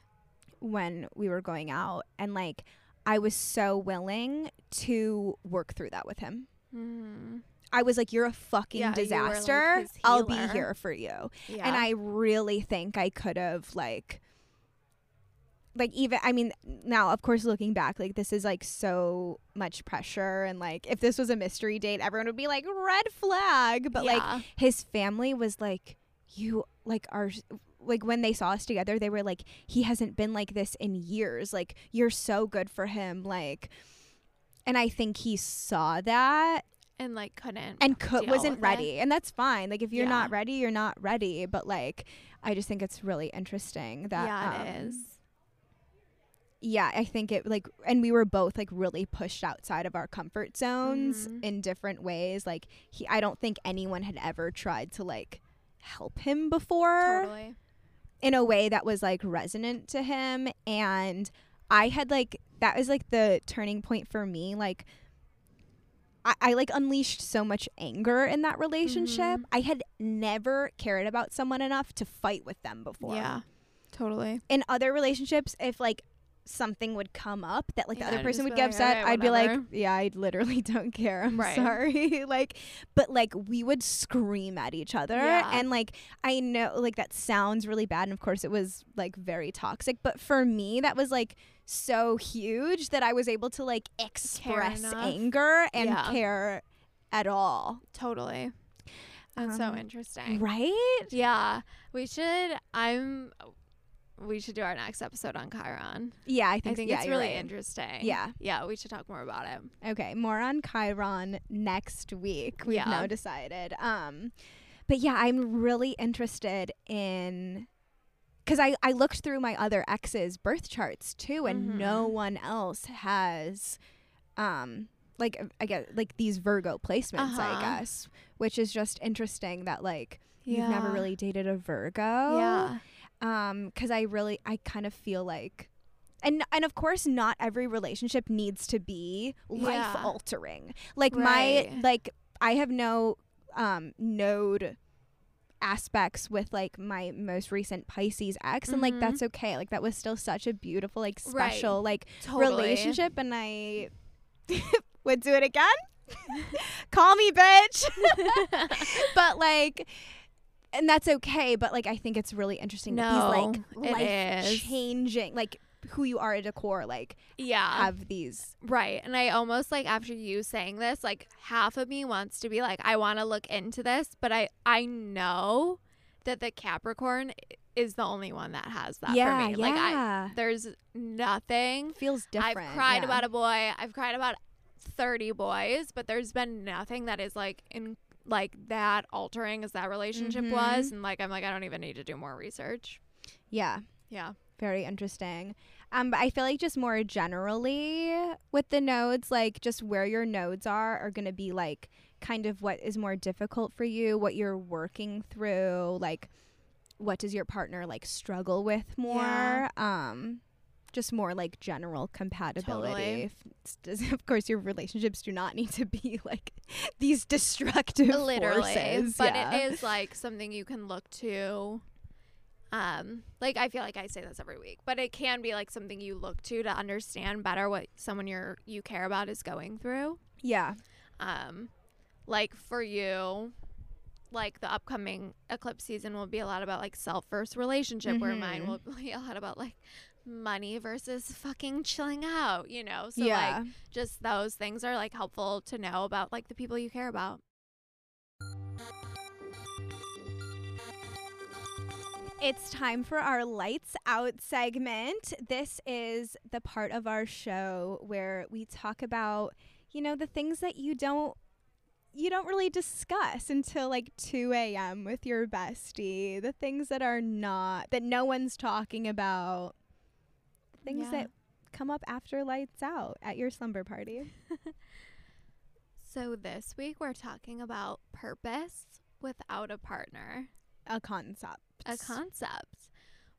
when we were going out and like I was so willing to work through that with him. Mm-hmm. I was like you're a fucking Yeah, were, like, disaster. I'll be here for you. Yeah. And I really think I could have like like even I mean now of course looking back like this is like so much pressure and like if this was a mystery date everyone would be like red flag but like his family was like you like are like when they saw us together they were like he hasn't been like this in years like you're so good for him like and I think he saw that and like couldn't and could, deal wasn't with it. ready, and that's fine. Like if you're Yeah. not ready, you're not ready. But like, I just think it's really interesting that yeah, it um, is. yeah, I think it like, and we were both like really pushed outside of our comfort zones Mhm. in different ways. Like, he, I don't think anyone had ever tried to like help him before Totally. In a way that was like resonant to him. And I had like, that was like the turning point for me. Like, I, I like unleashed so much anger in that relationship. Mhm. I had never cared about someone enough to fight with them before Yeah. Totally. in other relationships, if like something would come up that like Yeah, the other person would get like, upset, "Alright, I'd be like, yeah, I literally don't care. I'm Right. sorry. like, but like we would scream at each other, Yeah. and like I know like that sounds really bad, and of course it was like very toxic. But for me, that was like so huge that I was able to like express anger and Yeah. care at all. Totally. That's so Um, interesting. Right? Yeah. We should I'm we should do our next episode on Chiron. Yeah, I I think, think yeah, it's really right. interesting. Yeah. Yeah, we should talk more about it. Okay, more on Chiron next week. We've Yeah. now decided. Um, but yeah, I'm really interested in because I I looked through my other exes' birth charts too, and no Mhm. one else has, um, like I guess like these Virgo placements, I Uh-huh. guess, which is just interesting that like Yeah. you've never really dated a Virgo. Yeah. Um, because I really, I kind of feel like, and and of course, not every relationship needs to be life altering. Like my, like I have no, um, node aspects with like my most recent Pisces ex, and like Mhm. that's okay. Like that was still such a beautiful, like Right. special, like Totally. relationship, and I would do it again. Call me, bitch. but like and that's okay but like i think it's really interesting that No, these like life is. changing like who you are at a core like Yeah. have these Right. And I almost like after you saying this, like half of me wants to be like, I want to look into this, but I I know that the Capricorn is the only one that has that yeah for me. Like I there's nothing. feels different I've cried yeah. about a boy. I've cried about 30 boys, but there's been nothing that is like in like that altering as that relationship Mhm. was and like I'm like I don't even need to do more research. yeah Yeah. very interesting um but i feel like just more generally with the nodes like just where your nodes are are going to be like kind of what is more difficult for you what you're working through like what does your partner like struggle with more Yeah. um just more like general compatibility Totally. Of course your relationships do not need to be like these destructive literally forces but yeah. it is like something you can look to um like i feel like i say this every week but it can be like something you look to to understand better what someone you're you care about is going through yeah um like for you like the upcoming eclipse season will be a lot about like self first relationship where mine Mhm. will be a lot about like money versus fucking chilling out you know so yeah like just those things are like helpful to know about like the people you care about It's time for our lights out segment. This is the part of our show where we talk about, you know, the things that you don't you don't really discuss until like 2 a.m. with your bestie. The things that are not that no one's talking about. Things Yeah. that come up after lights out at your slumber party. So this week we're talking about purpose without a partner, A concept. a concept.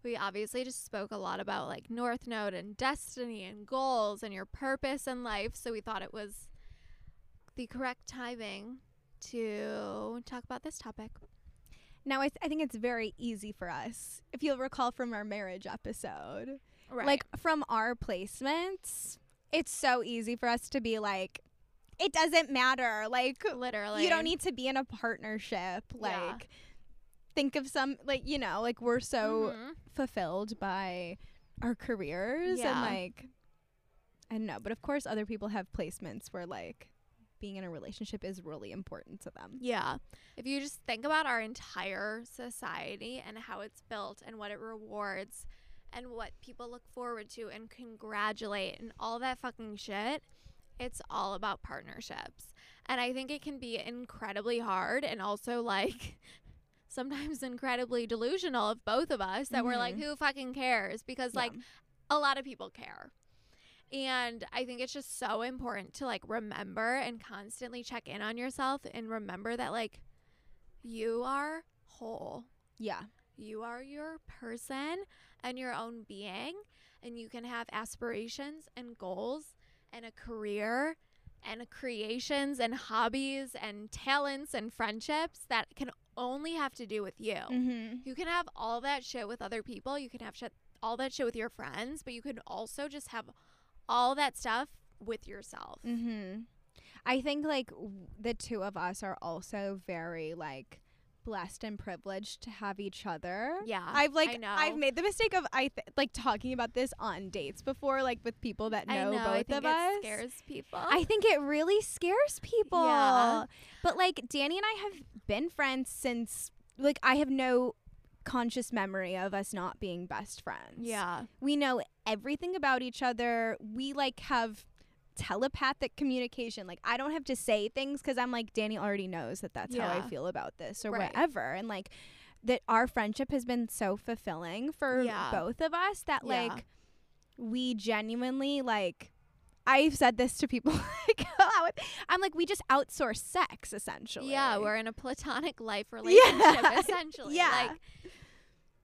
We obviously just spoke a lot about like North Node and destiny and goals and your purpose in life. So we thought it was the correct timing to talk about this topic. Now I, th- I think it's very easy for us. If you'll recall from our marriage episode, Right. like from our placements, it's so easy for us to be like, it doesn't matter. Like, literally. you don't need to be in a partnership. Like, Yeah. think of some, like, you know, like we're so Mhm. fulfilled by our careers Yeah. and like, I don't know. But of course, other people have placements where like being in a relationship is really important to them. Yeah. If you just think about our entire society and how it's built and what it rewards and what people look forward to and congratulate and all that fucking shit, it's all about partnerships. And I think it can be incredibly hard and also like sometimes incredibly delusional of both of us that we're like, Mhm. who fucking cares? Because like a lot of people care. And I think it's just so important to like remember and constantly check in on yourself and remember that like you are whole. yeah. You are your person and your own being, and you can have aspirations and goals and a career and creations and hobbies and talents and friendships that can only have to do with you. Mm-hmm. You can have all that shit with other people. You can have shit, all that shit with your friends, but you can also just have all that stuff with yourself. Mm-hmm. I think like w- the two of us are also very like blessed and privileged to have each other. Yeah, I've like. I've made the mistake of I th- like talking about this on dates before, like with people that know, know. I both think of it us. scares people. I think it really scares people. Yeah. But like Danny and I have been friends since like I have no conscious memory of us not being best friends. yeah. We know everything about each other. We like have telepathic communication. Like I don't have to say things cuz I'm like Danny already knows that that's how I feel about this or Right. whatever. And like that our friendship has been so fulfilling for Yeah. both of us that Yeah. like we genuinely like I've said this to people I go out with. I'm like, we just outsource sex essentially. Yeah, we're in a platonic life relationship Yeah. essentially. Yeah. Like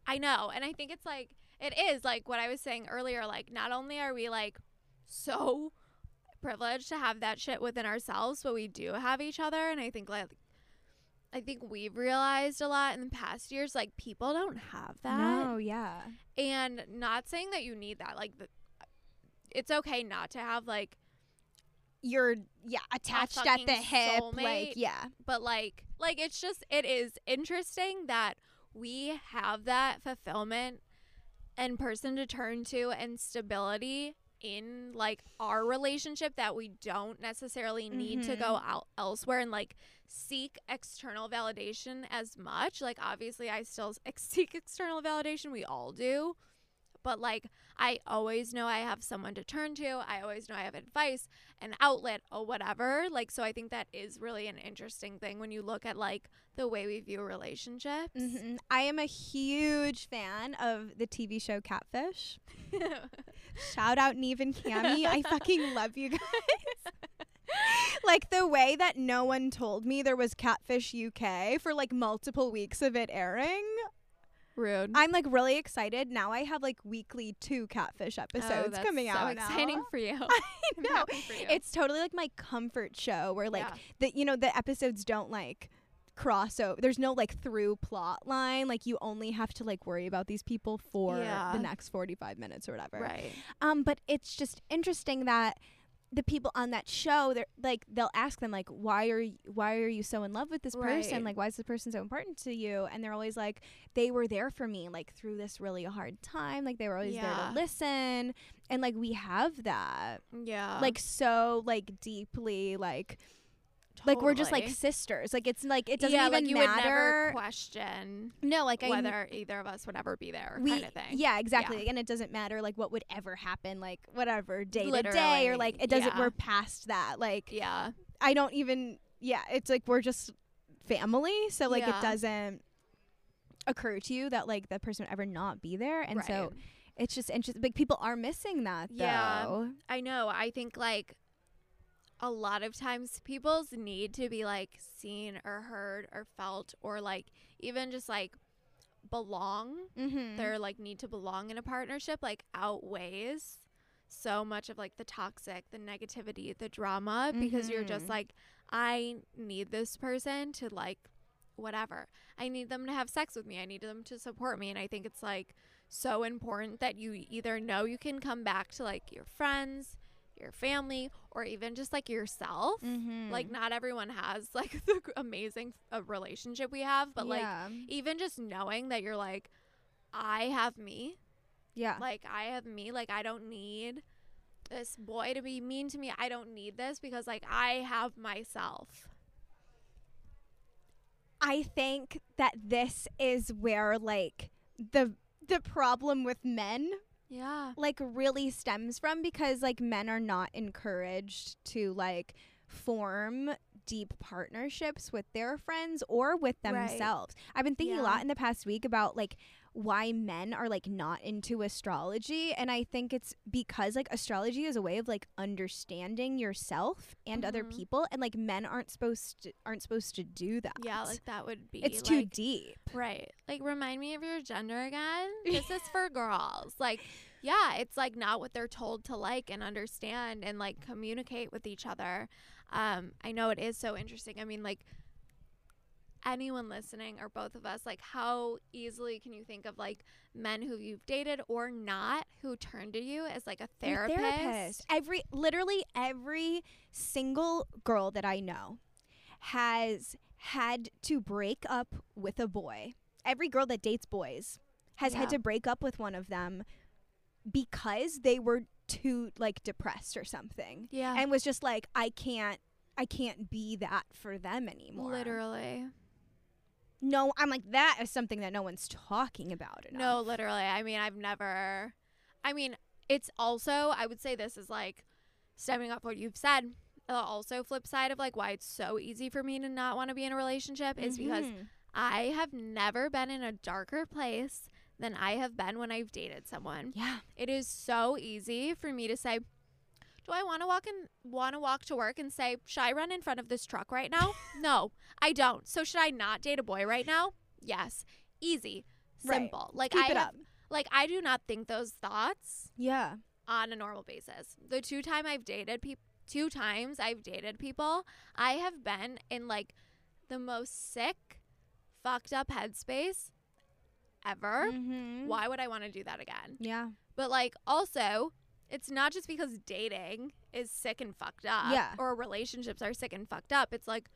I know, and I think it's like it is like what I was saying earlier like not only are we like so privileged to have that shit within ourselves, but we do have each other and I think like I think we've realized a lot in the past years like people don't have that. No, yeah. And not saying that you need that like the, it's okay not to have like You're yeah, attached at the hip. soulmate. Like, yeah. but like like it's just it is interesting that we have that fulfillment and person to turn to and stability in like our relationship that we don't necessarily need to go mm-hmm. out elsewhere and like seek external validation as much. Like obviously i still ex- seek external validation. We all do. But like I always know I have someone to turn to. I always know I have advice, an outlet, or whatever. Like so I think that is really an interesting thing when you look at like the way we view relationships. Mhm. I am a huge fan of the TV show Catfish. Shout out Nev and Kamie. I fucking love you guys. like the way that no one told me there was Catfish UK for like multiple weeks of it airing. Rude. I'm like really excited. Now I have like weekly two Catfish episodes oh, coming so out. now. exciting for you. I know. for you. It's totally like my comfort show where like Yeah. the you know the episodes don't like cross over. There's no like through plot line. Like you only have to like worry about these people for Yeah. the next 45 minutes or whatever. right. Um but it's just interesting that the people on that show they're like they'll ask them like why are you, why are you so in love with this person? Right. like why is this person so important to you? And they're always like they were there for me like through this really hard time. Like they were always there to listen. And like we have that. Yeah. like so like deeply like like we're just like sisters like it's like it doesn't yeah, even like you would never matter question no like I whether either of us would ever be there, we kind of thing. yeah exactly and it doesn't matter like what would ever happen like whatever day to day or like it doesn't yeah. we're past that like Yeah. i don't even yeah it's like we're just family so like Yeah. it doesn't occur to you that like that person would ever not be there and so it's just interesting like people are missing that Yeah. though I know. I think like a lot of times people's need to be like seen or heard or felt or like even just like belong mm-hmm. their like need to belong in a partnership like outweighs so much of like the toxic, the negativity, the drama because you're just Mhm. like I need this person to like whatever. I need them to have sex with me. I need them to support me and I think it's like so important that you either know you can come back to like your friends, your family or even just like yourself. mm-hmm. Like not everyone has like the amazing uh, relationship we have, but like even just knowing that you're like I have me yeah like I have me. Like I don't need this boy to be mean to me. I don't need this because like I have myself. I think that this is where like the the problem with men Yeah. like really stems from because like men are not encouraged to like form deep partnerships with their friends or with Right. themselves. I've been thinking a lot in the past week about like why men are like not into astrology and I think it's because like astrology is a way of like understanding yourself and other Mhm. people and like men aren't supposed to aren't supposed to do that. Yeah, like that would be it's too deep. Right. Like remind me of your gender again. This is for girls. Like yeah, it's like not what they're told to like and understand and like communicate with each other. Um I know it is so interesting. I mean like anyone listening or both of us like how easily can you think of like men who you've dated or not who turn to you as like a Your therapist? Every literally every single girl that I know has had to break up with a boy. Every girl that dates boys has had to break up with one of them because they were too like depressed or something. Yeah. And was just like I can't I can't be that for them anymore. Literally. No, I'm like that is something that no one's talking about enough. No, literally. I mean, I've never. I mean, it's also. I would say this is like stemming off what you've said. The also flip side of like why it's so easy for me to not want to be in a relationship is because Mhm. I have never been in a darker place than I have been when I've dated someone. yeah. It is so easy for me to say, "Do I want to walk in want to walk to work and say, "Should I run in front of this truck right now?" no, I don't. So should I not date a boy right now? Yes. Easy. Right. Simple. Like Keep I it have, up. like I do not think those thoughts Yeah. on a normal basis. The two time I've dated people two times I've dated people, I have been in like the most sick, fucked up headspace ever. Mhm. Why would I want to do that again? Yeah. But like also, it's not just because dating is sick and fucked up Yeah. or relationships are sick and fucked up. It's like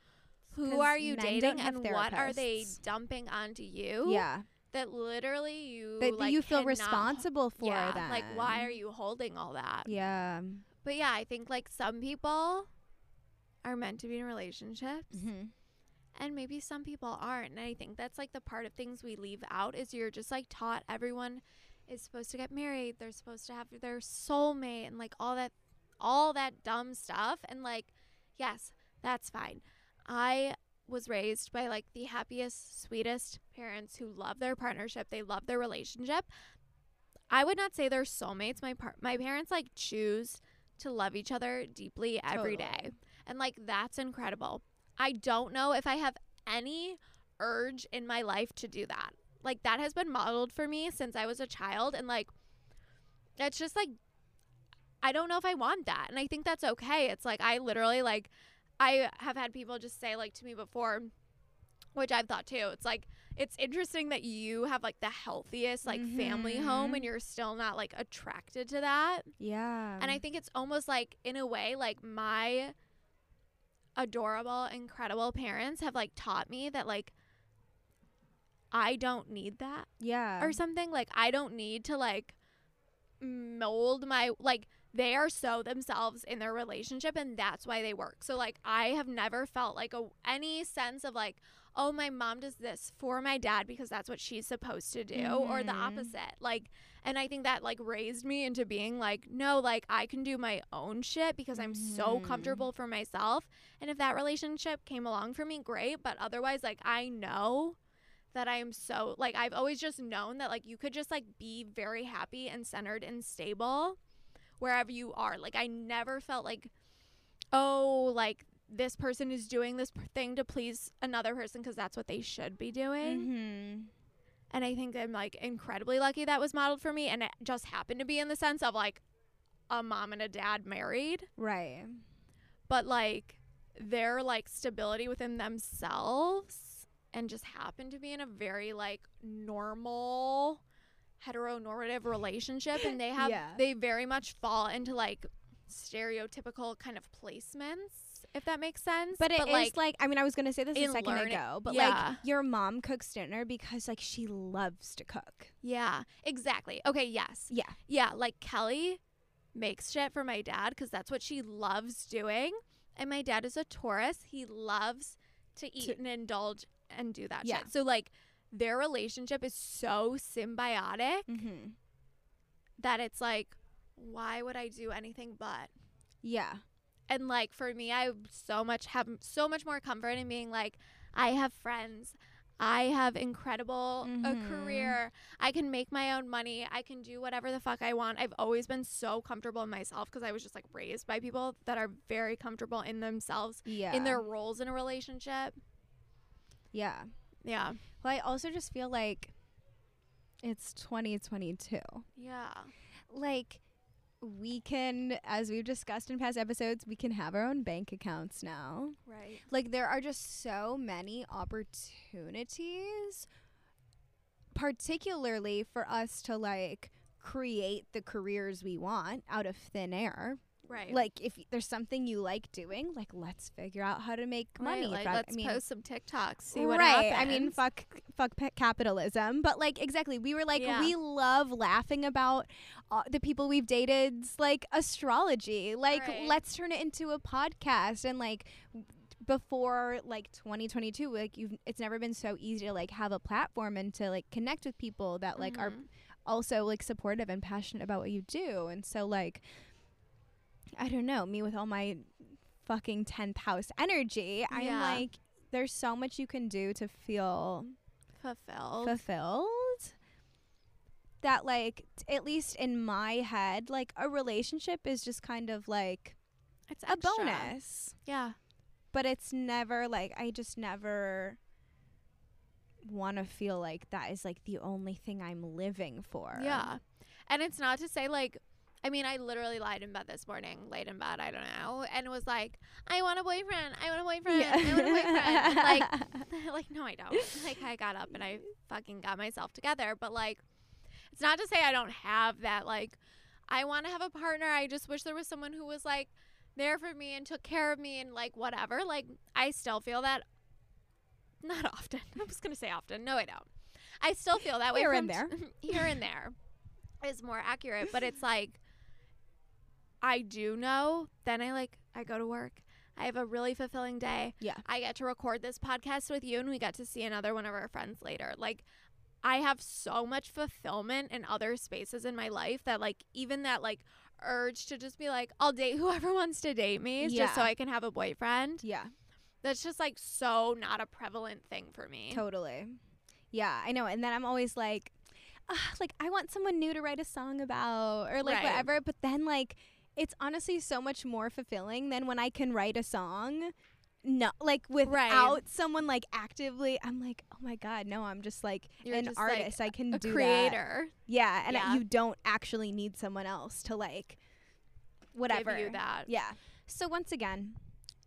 who are you dating and what are they dumping onto you Yeah. that literally you That, that like, you feel cannot- responsible for yeah, them. like why are you holding all that? Yeah. But yeah, I think like some people are meant to be in relationships Mm-hmm. and maybe some people aren't. And I think that's like the part of things we leave out is you're just like taught everyone is supposed to get married, they're supposed to have their soulmate and like all that all that dumb stuff and like yes, that's fine. I was raised by like the happiest, sweetest parents who love their partnership, they love their relationship. I would not say they're soulmates. My par- my parents like choose to love each other deeply every day. Totally. And like that's incredible. I don't know if I have any urge in my life to do that. Like that has been modeled for me since I was a child and like it's just like I don't know if I want that. And I think that's okay. It's like I literally like I have had people just say like to me before which I've thought too. It's like it's interesting that you have like the healthiest like family home Mhm. and you're still not like attracted to that. Yeah. And I think it's almost like, in a way, like my adorable, incredible parents have like taught me that like I don't need that yeah. or something. Like I don't need to like mold my like they are so themselves in their relationship and that's why they work. So like I have never felt like a any sense of like oh my mom does this for my dad because that's what she's supposed to do or the Mhm. opposite. Like and I think that like raised me into being like no like I can do my own shit because I'm so Mhm. comfortable for myself and if that relationship came along for me great but otherwise like I know that I am so like I've always just known that like you could just like be very happy and centered and stable wherever you are. Like I never felt like oh like this person is doing this thing to please another person because that's what they should be doing. Mm-hmm. And I think I'm like incredibly lucky that was modeled for me and it just happened to be in the sense of like a mom and a dad married, Right. but like their like stability within themselves and just happened to be in a very like normal heteronormative relationship and they have Yeah. they very much fall into like stereotypical kind of placements if that makes sense But it is like, like, I mean, I was gonna say this a second learning- ago, but yeah. like your mom cooks dinner because like she loves to cook. yeah exactly okay yes Yeah. yeah like kelly makes shit for my dad because that's what she loves doing and my dad is a taurus he loves to eat To- and indulge and do that Yeah. shit so like their relationship is so symbiotic Mm-hmm. that it's like, why would I do anything but? Yeah. And like for me, I so much have so much more comfort in being like, I have friends. I have incredible a Mhm. career. I can make my own money. I can do whatever the fuck I want. I've always been so comfortable in myself because I was just like raised by people that are very comfortable in themselves, Yeah. in their roles in a relationship. Yeah. Yeah. Well, I also just feel like it's 2022. Yeah. Like we can as we've discussed in past episodes, we can have our own bank accounts now. Right. Like there are just so many opportunities particularly for us to like create the careers we want out of thin air. Right. Like if there's something you like doing, like let's figure out how to make money. Right, like, from- let's I mean, post some TikToks. See what right. happens. I mean, fuck, fuck capitalism. But like, exactly. We were like, Yeah. we love laughing about uh, the people we've dated's like astrology. Like, Right. let's turn it into a podcast. And like, before like 2022, like you've, it's never been so easy to like have a platform and to like connect with people that like are Mhm. also like supportive and passionate about what you do. And so like I don't know, me with all my fucking 10th house energy, I'm like there's so much you can do to feel fulfilled. fulfilled. That like t- at least in my head, like a relationship is just kind of like it's a extra. bonus. Yeah. But it's never like I just never want to feel like that is like the only thing I'm living for. Yeah. And it's not to say like I mean, I literally lied in bed this morning, late in bed, I don't know, and was like, I want a boyfriend. I want a boyfriend. I want a boyfriend. And, like like no, I don't. Like I got up and I fucking got myself together, but like it's not to say I don't have that like I want to have a partner. I just wish there was someone who was like there for me and took care of me and like whatever. Like I still feel that not often. I was going to say often. No, I don't. I still feel that way Here and t- here and there is more accurate, but it's like I do know. Then I like I go to work. I have a really fulfilling day. Yeah. I get to record this podcast with you and we get to see another one of our friends later. Like I have so much fulfillment in other spaces in my life that like even that like urge to just be like I'll date whoever wants to date me just so I can have a boyfriend. Yeah. That's just like so not a prevalent thing for me. Totally. Yeah, I know. And then I'm always like, ah, like I want someone new to write a song about or like Right. whatever. But then like it's honestly so much more fulfilling than when I can write a song. No, like without someone like actively, I'm like, oh my god, no, I'm just like You're an just, like, artist. I can a do that. creator. Yeah, and Yeah. you don't actually need someone else to like whatever Give you that. yeah. So once again,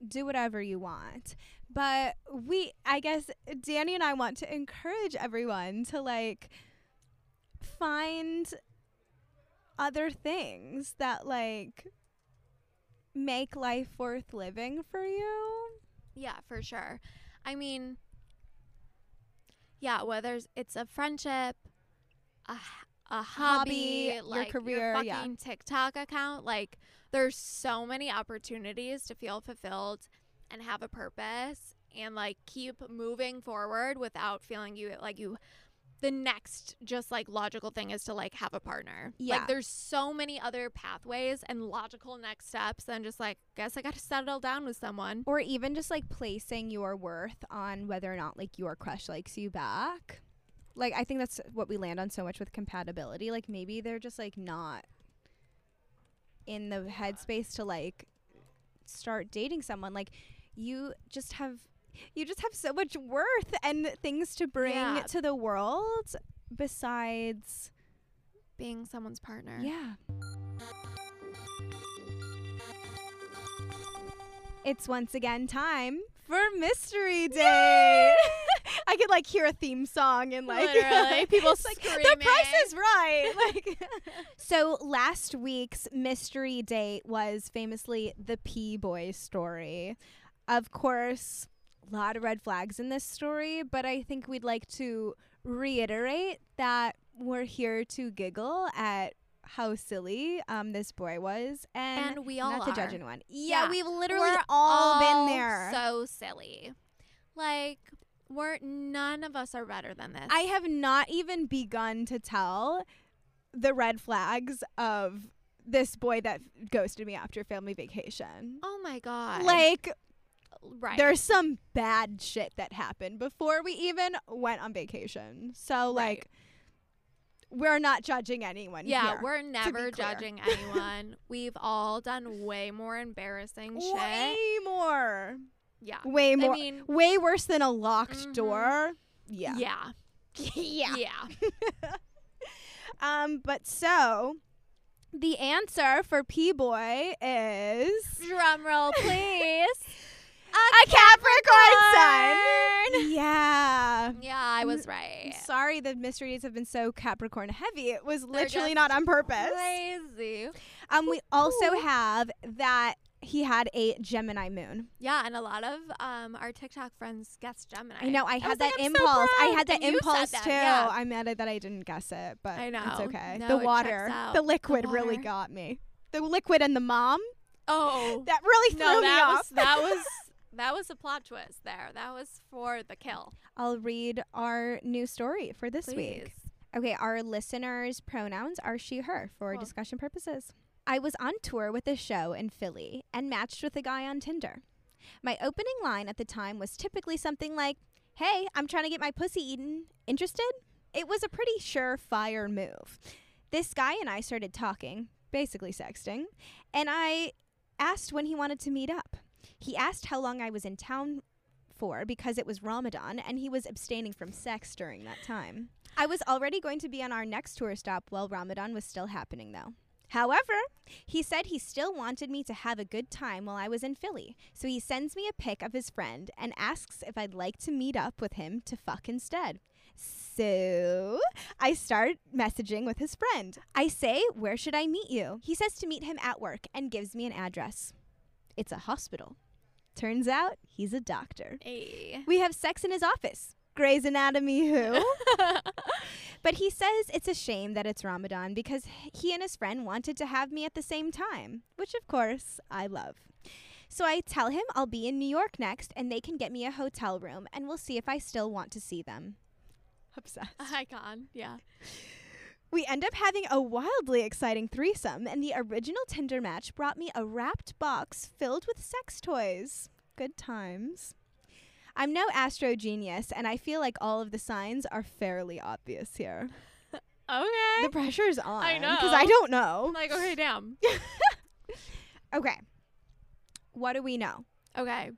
do whatever you want. But we I guess Danny and I want to encourage everyone to like find other things that like make life worth living for you. Yeah, for sure. I mean, yeah, whether it's- a friendship, a hobby, Hobby, your career, your yeah. TikTok account, like there's so many opportunities to feel fulfilled and have a purpose and like keep moving forward without feeling you like you the next just like logical thing is to like have a partner. Yeah. Like there's so many other pathways and logical next steps than just like guess I got to settle down with someone. Or even just like placing your worth on whether or not like your crush likes you back. Like I think that's what we land on so much with compatibility. Like maybe they're just like not in the headspace to like start dating someone. Like you just have you just have so much worth and things to bring Yeah. to the world besides being someone's partner. yeah. It's once again time for Mystery Date. I could like hear a theme song and like Literally, people like the price is right. Like So last week's mystery date was famously the P Boy story. Of course, a lot of red flags in this story, but I think we'd like to reiterate that we're here to giggle at how silly um this boy was and, And we all not to judge are. anyone. Yeah, Yeah. we've literally We're all been there. So silly. Like we're none of us are better than this. I have not even begun to tell the red flags of this boy that ghosted me after family vacation. Oh my god. Like right. there's some bad shit that happened before we even went on vacation. So like we're not judging anyone yeah, here. we're never judging anyone. We've all done way more embarrassing shit. way more. Yeah. Way more. I mean, way worse than a locked Mhm. door. Yeah. yeah. yeah. Yeah. Um but so the answer for P boy is drumroll, please. A Capricorn sun. Yeah. yeah, I was right. Sorry the mysteries have been so Capricorn heavy. It was They're literally not on purpose. Crazy. Um we also have that he had a Gemini moon. Yeah, and a lot of um our TikTok friends guessed Gemini. I know I was had that I'm so impulse. I had that And you said impulse that, too. yeah. I'm mad that I didn't guess it, but I know. it's okay. No, the water, the The liquid really got me. The liquid and the mom Oh. that really threw no, me that off. was that was that was a plot twist there. That was for the kill. I'll read our new story for this Please. week. Okay, our listeners' pronouns are she, her for Cool. discussion purposes. I was on tour with a show in Philly and matched with a guy on Tinder. My opening line at the time was typically something like, Hey, I'm trying to get my pussy eaten. Interested? It was a pretty surefire move. This guy and I started talking, basically sexting, and I asked when he wanted to meet up. He asked how long I was in town for because it was Ramadan and he was abstaining from sex during that time. I was already going to be on our next tour stop while Ramadan was still happening, though. However, he said he still wanted me to have a good time while I was in Philly, so he sends me a pic of his friend and asks if I'd like to meet up with him to fuck instead. So I start messaging with his friend. I say, Where should I meet you? He says to meet him at work and gives me an address. It's a hospital. Turns out he's a doctor. Hey. We have sex in his office. Grey's Anatomy who? but he says it's a shame that it's Ramadan because he and his friend wanted to have me at the same time, which of course I love. So I tell him I'll be in New York next and they can get me a hotel room and we'll see if I still want to see them. Obsessed. Oh Icon. Yeah. We end up having a wildly exciting threesome, and the original Tinder match brought me a wrapped box filled with sex toys. Good times. I'm no astro genius, and I feel like all of the signs are fairly obvious here. Okay. The pressure's on. I know. Because I don't know. I'm like, okay, damn. Okay. What do we know? Okay.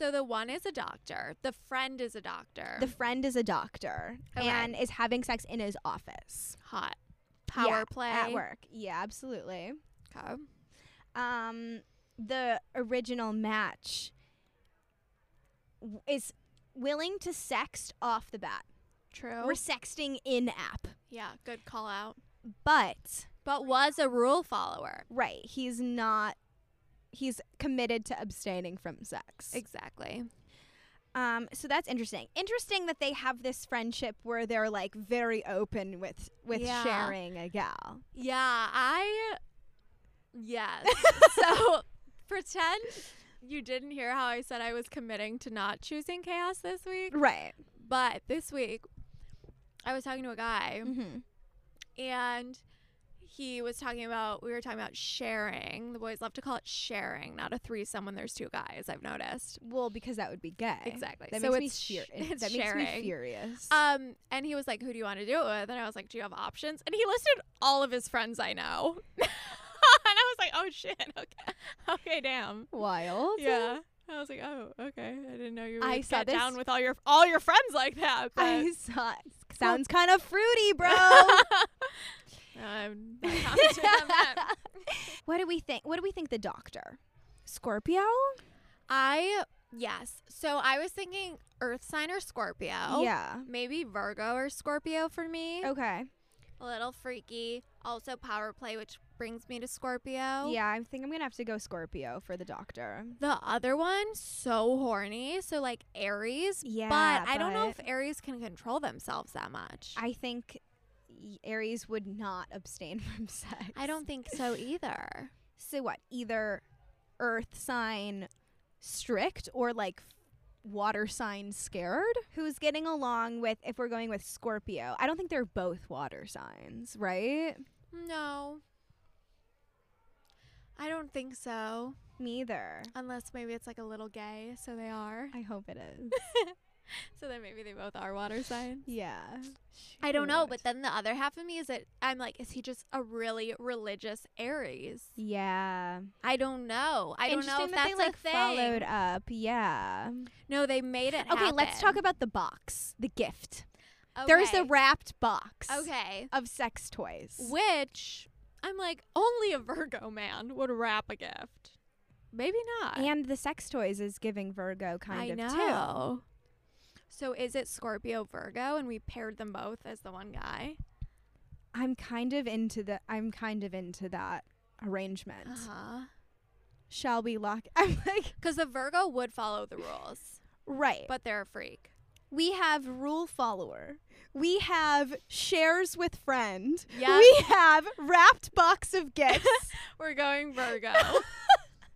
So the one is a doctor. The friend is a doctor. The friend is a doctor Okay. and is having sex in his office. hot power Yeah, play At work. Yeah, absolutely. Okay. um the original match w- is willing to sext off the bat. True. We're sexting in app. yeah. Good call out. But But was a rule follower. right, he's not he's committed to abstaining from sex. Exactly. Um so that's interesting. Interesting that they have this friendship where they're like very open with with Yeah. sharing a gal. Yeah. I. Yes. so pretend you didn't hear how I said I was committing to not choosing chaos this week. Right. But this week, I was talking to a guy Mhm. and he was talking about we were talking about sharing. The boys love to call it sharing, not a threesome when there's two guys. I've noticed. Well, because that would be gay. Exactly. That So makes it's me fur- sh- it's that makes me furious. Um, and he was like, "Who do you want to do it with?" And I was like, "Do you have options?" And he listed all of his friends I know. and I was like, "Oh shit, okay, okay, damn, Wild. yeah." I was like, "Oh, okay. I didn't know you would I saw down with all your all your friends like that." But I saw. Sounds kind of fruity, bro. I'm not commenting on what do we think? What do we think? The doctor, Scorpio. I yes. So I was thinking Earth sign or Scorpio. Yeah. Maybe Virgo or Scorpio for me. Okay. A little freaky. Also power play, which brings me to Scorpio. Yeah, I think I'm gonna have to go Scorpio for the doctor. The other one, so horny. So like Aries. Yeah, But I don't know if Aries can control themselves that much. I think Aries would not abstain from sex. I don't think so either. So what? Either Earth sign strict or like water sign scared? Who's getting along with if we're going with Scorpio? I don't think they're both water signs, right? No. I don't think so. Neither. Unless maybe it's like a little gay, so they are. I hope it is. So then maybe they both are water signs. yeah. I don't know, but then the other half of me is that I'm like, is he just a really religious Aries? Yeah. I don't know. I don't know if that that's they like a thing. followed up. Yeah. No, they made it. Okay, let's talk about the box, the gift. There's a wrapped box Okay. of sex toys. Which I'm like, only a Virgo man would wrap a gift. Maybe not. And the sex toys is giving Virgo kind I of know. So is it Scorpio Virgo and we paired them both as the one guy? I'm kind of into the I'm kind of into that arrangement. Uh-huh. Shall we lock I'm like Cuz the Virgo would follow the rules, right. but they're a freak. we have rule follower. We have shares with friend. Yep. We have wrapped box of gifts. We're going Virgo.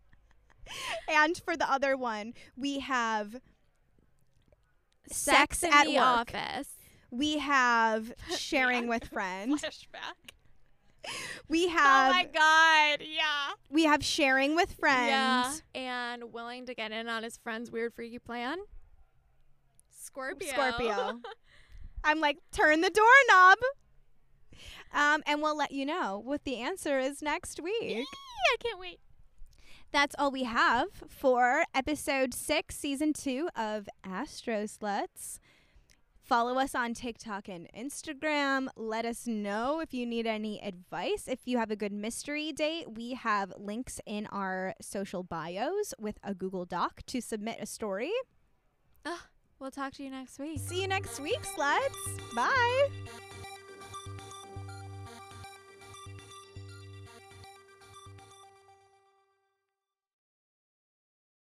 and for the other one, we have Sex in at the work. office. We have sharing with friends. Flashback. We have. Oh my god, yeah. we have sharing with friends. Yeah, and willing to get in on his friend's weird freaky plan. Scorpio. Scorpio. I'm like, turn the doorknob. Um, and we'll let you know what the answer is next week. I can't wait. That's all we have for episode six, season two of Astro Sluts. Follow us on TikTok and Instagram. Let us know if you need any advice. If you have a good mystery date, we have links in our social bios with a Google Doc to submit a story. We'll talk to you next week. See you next week, sluts. Bye.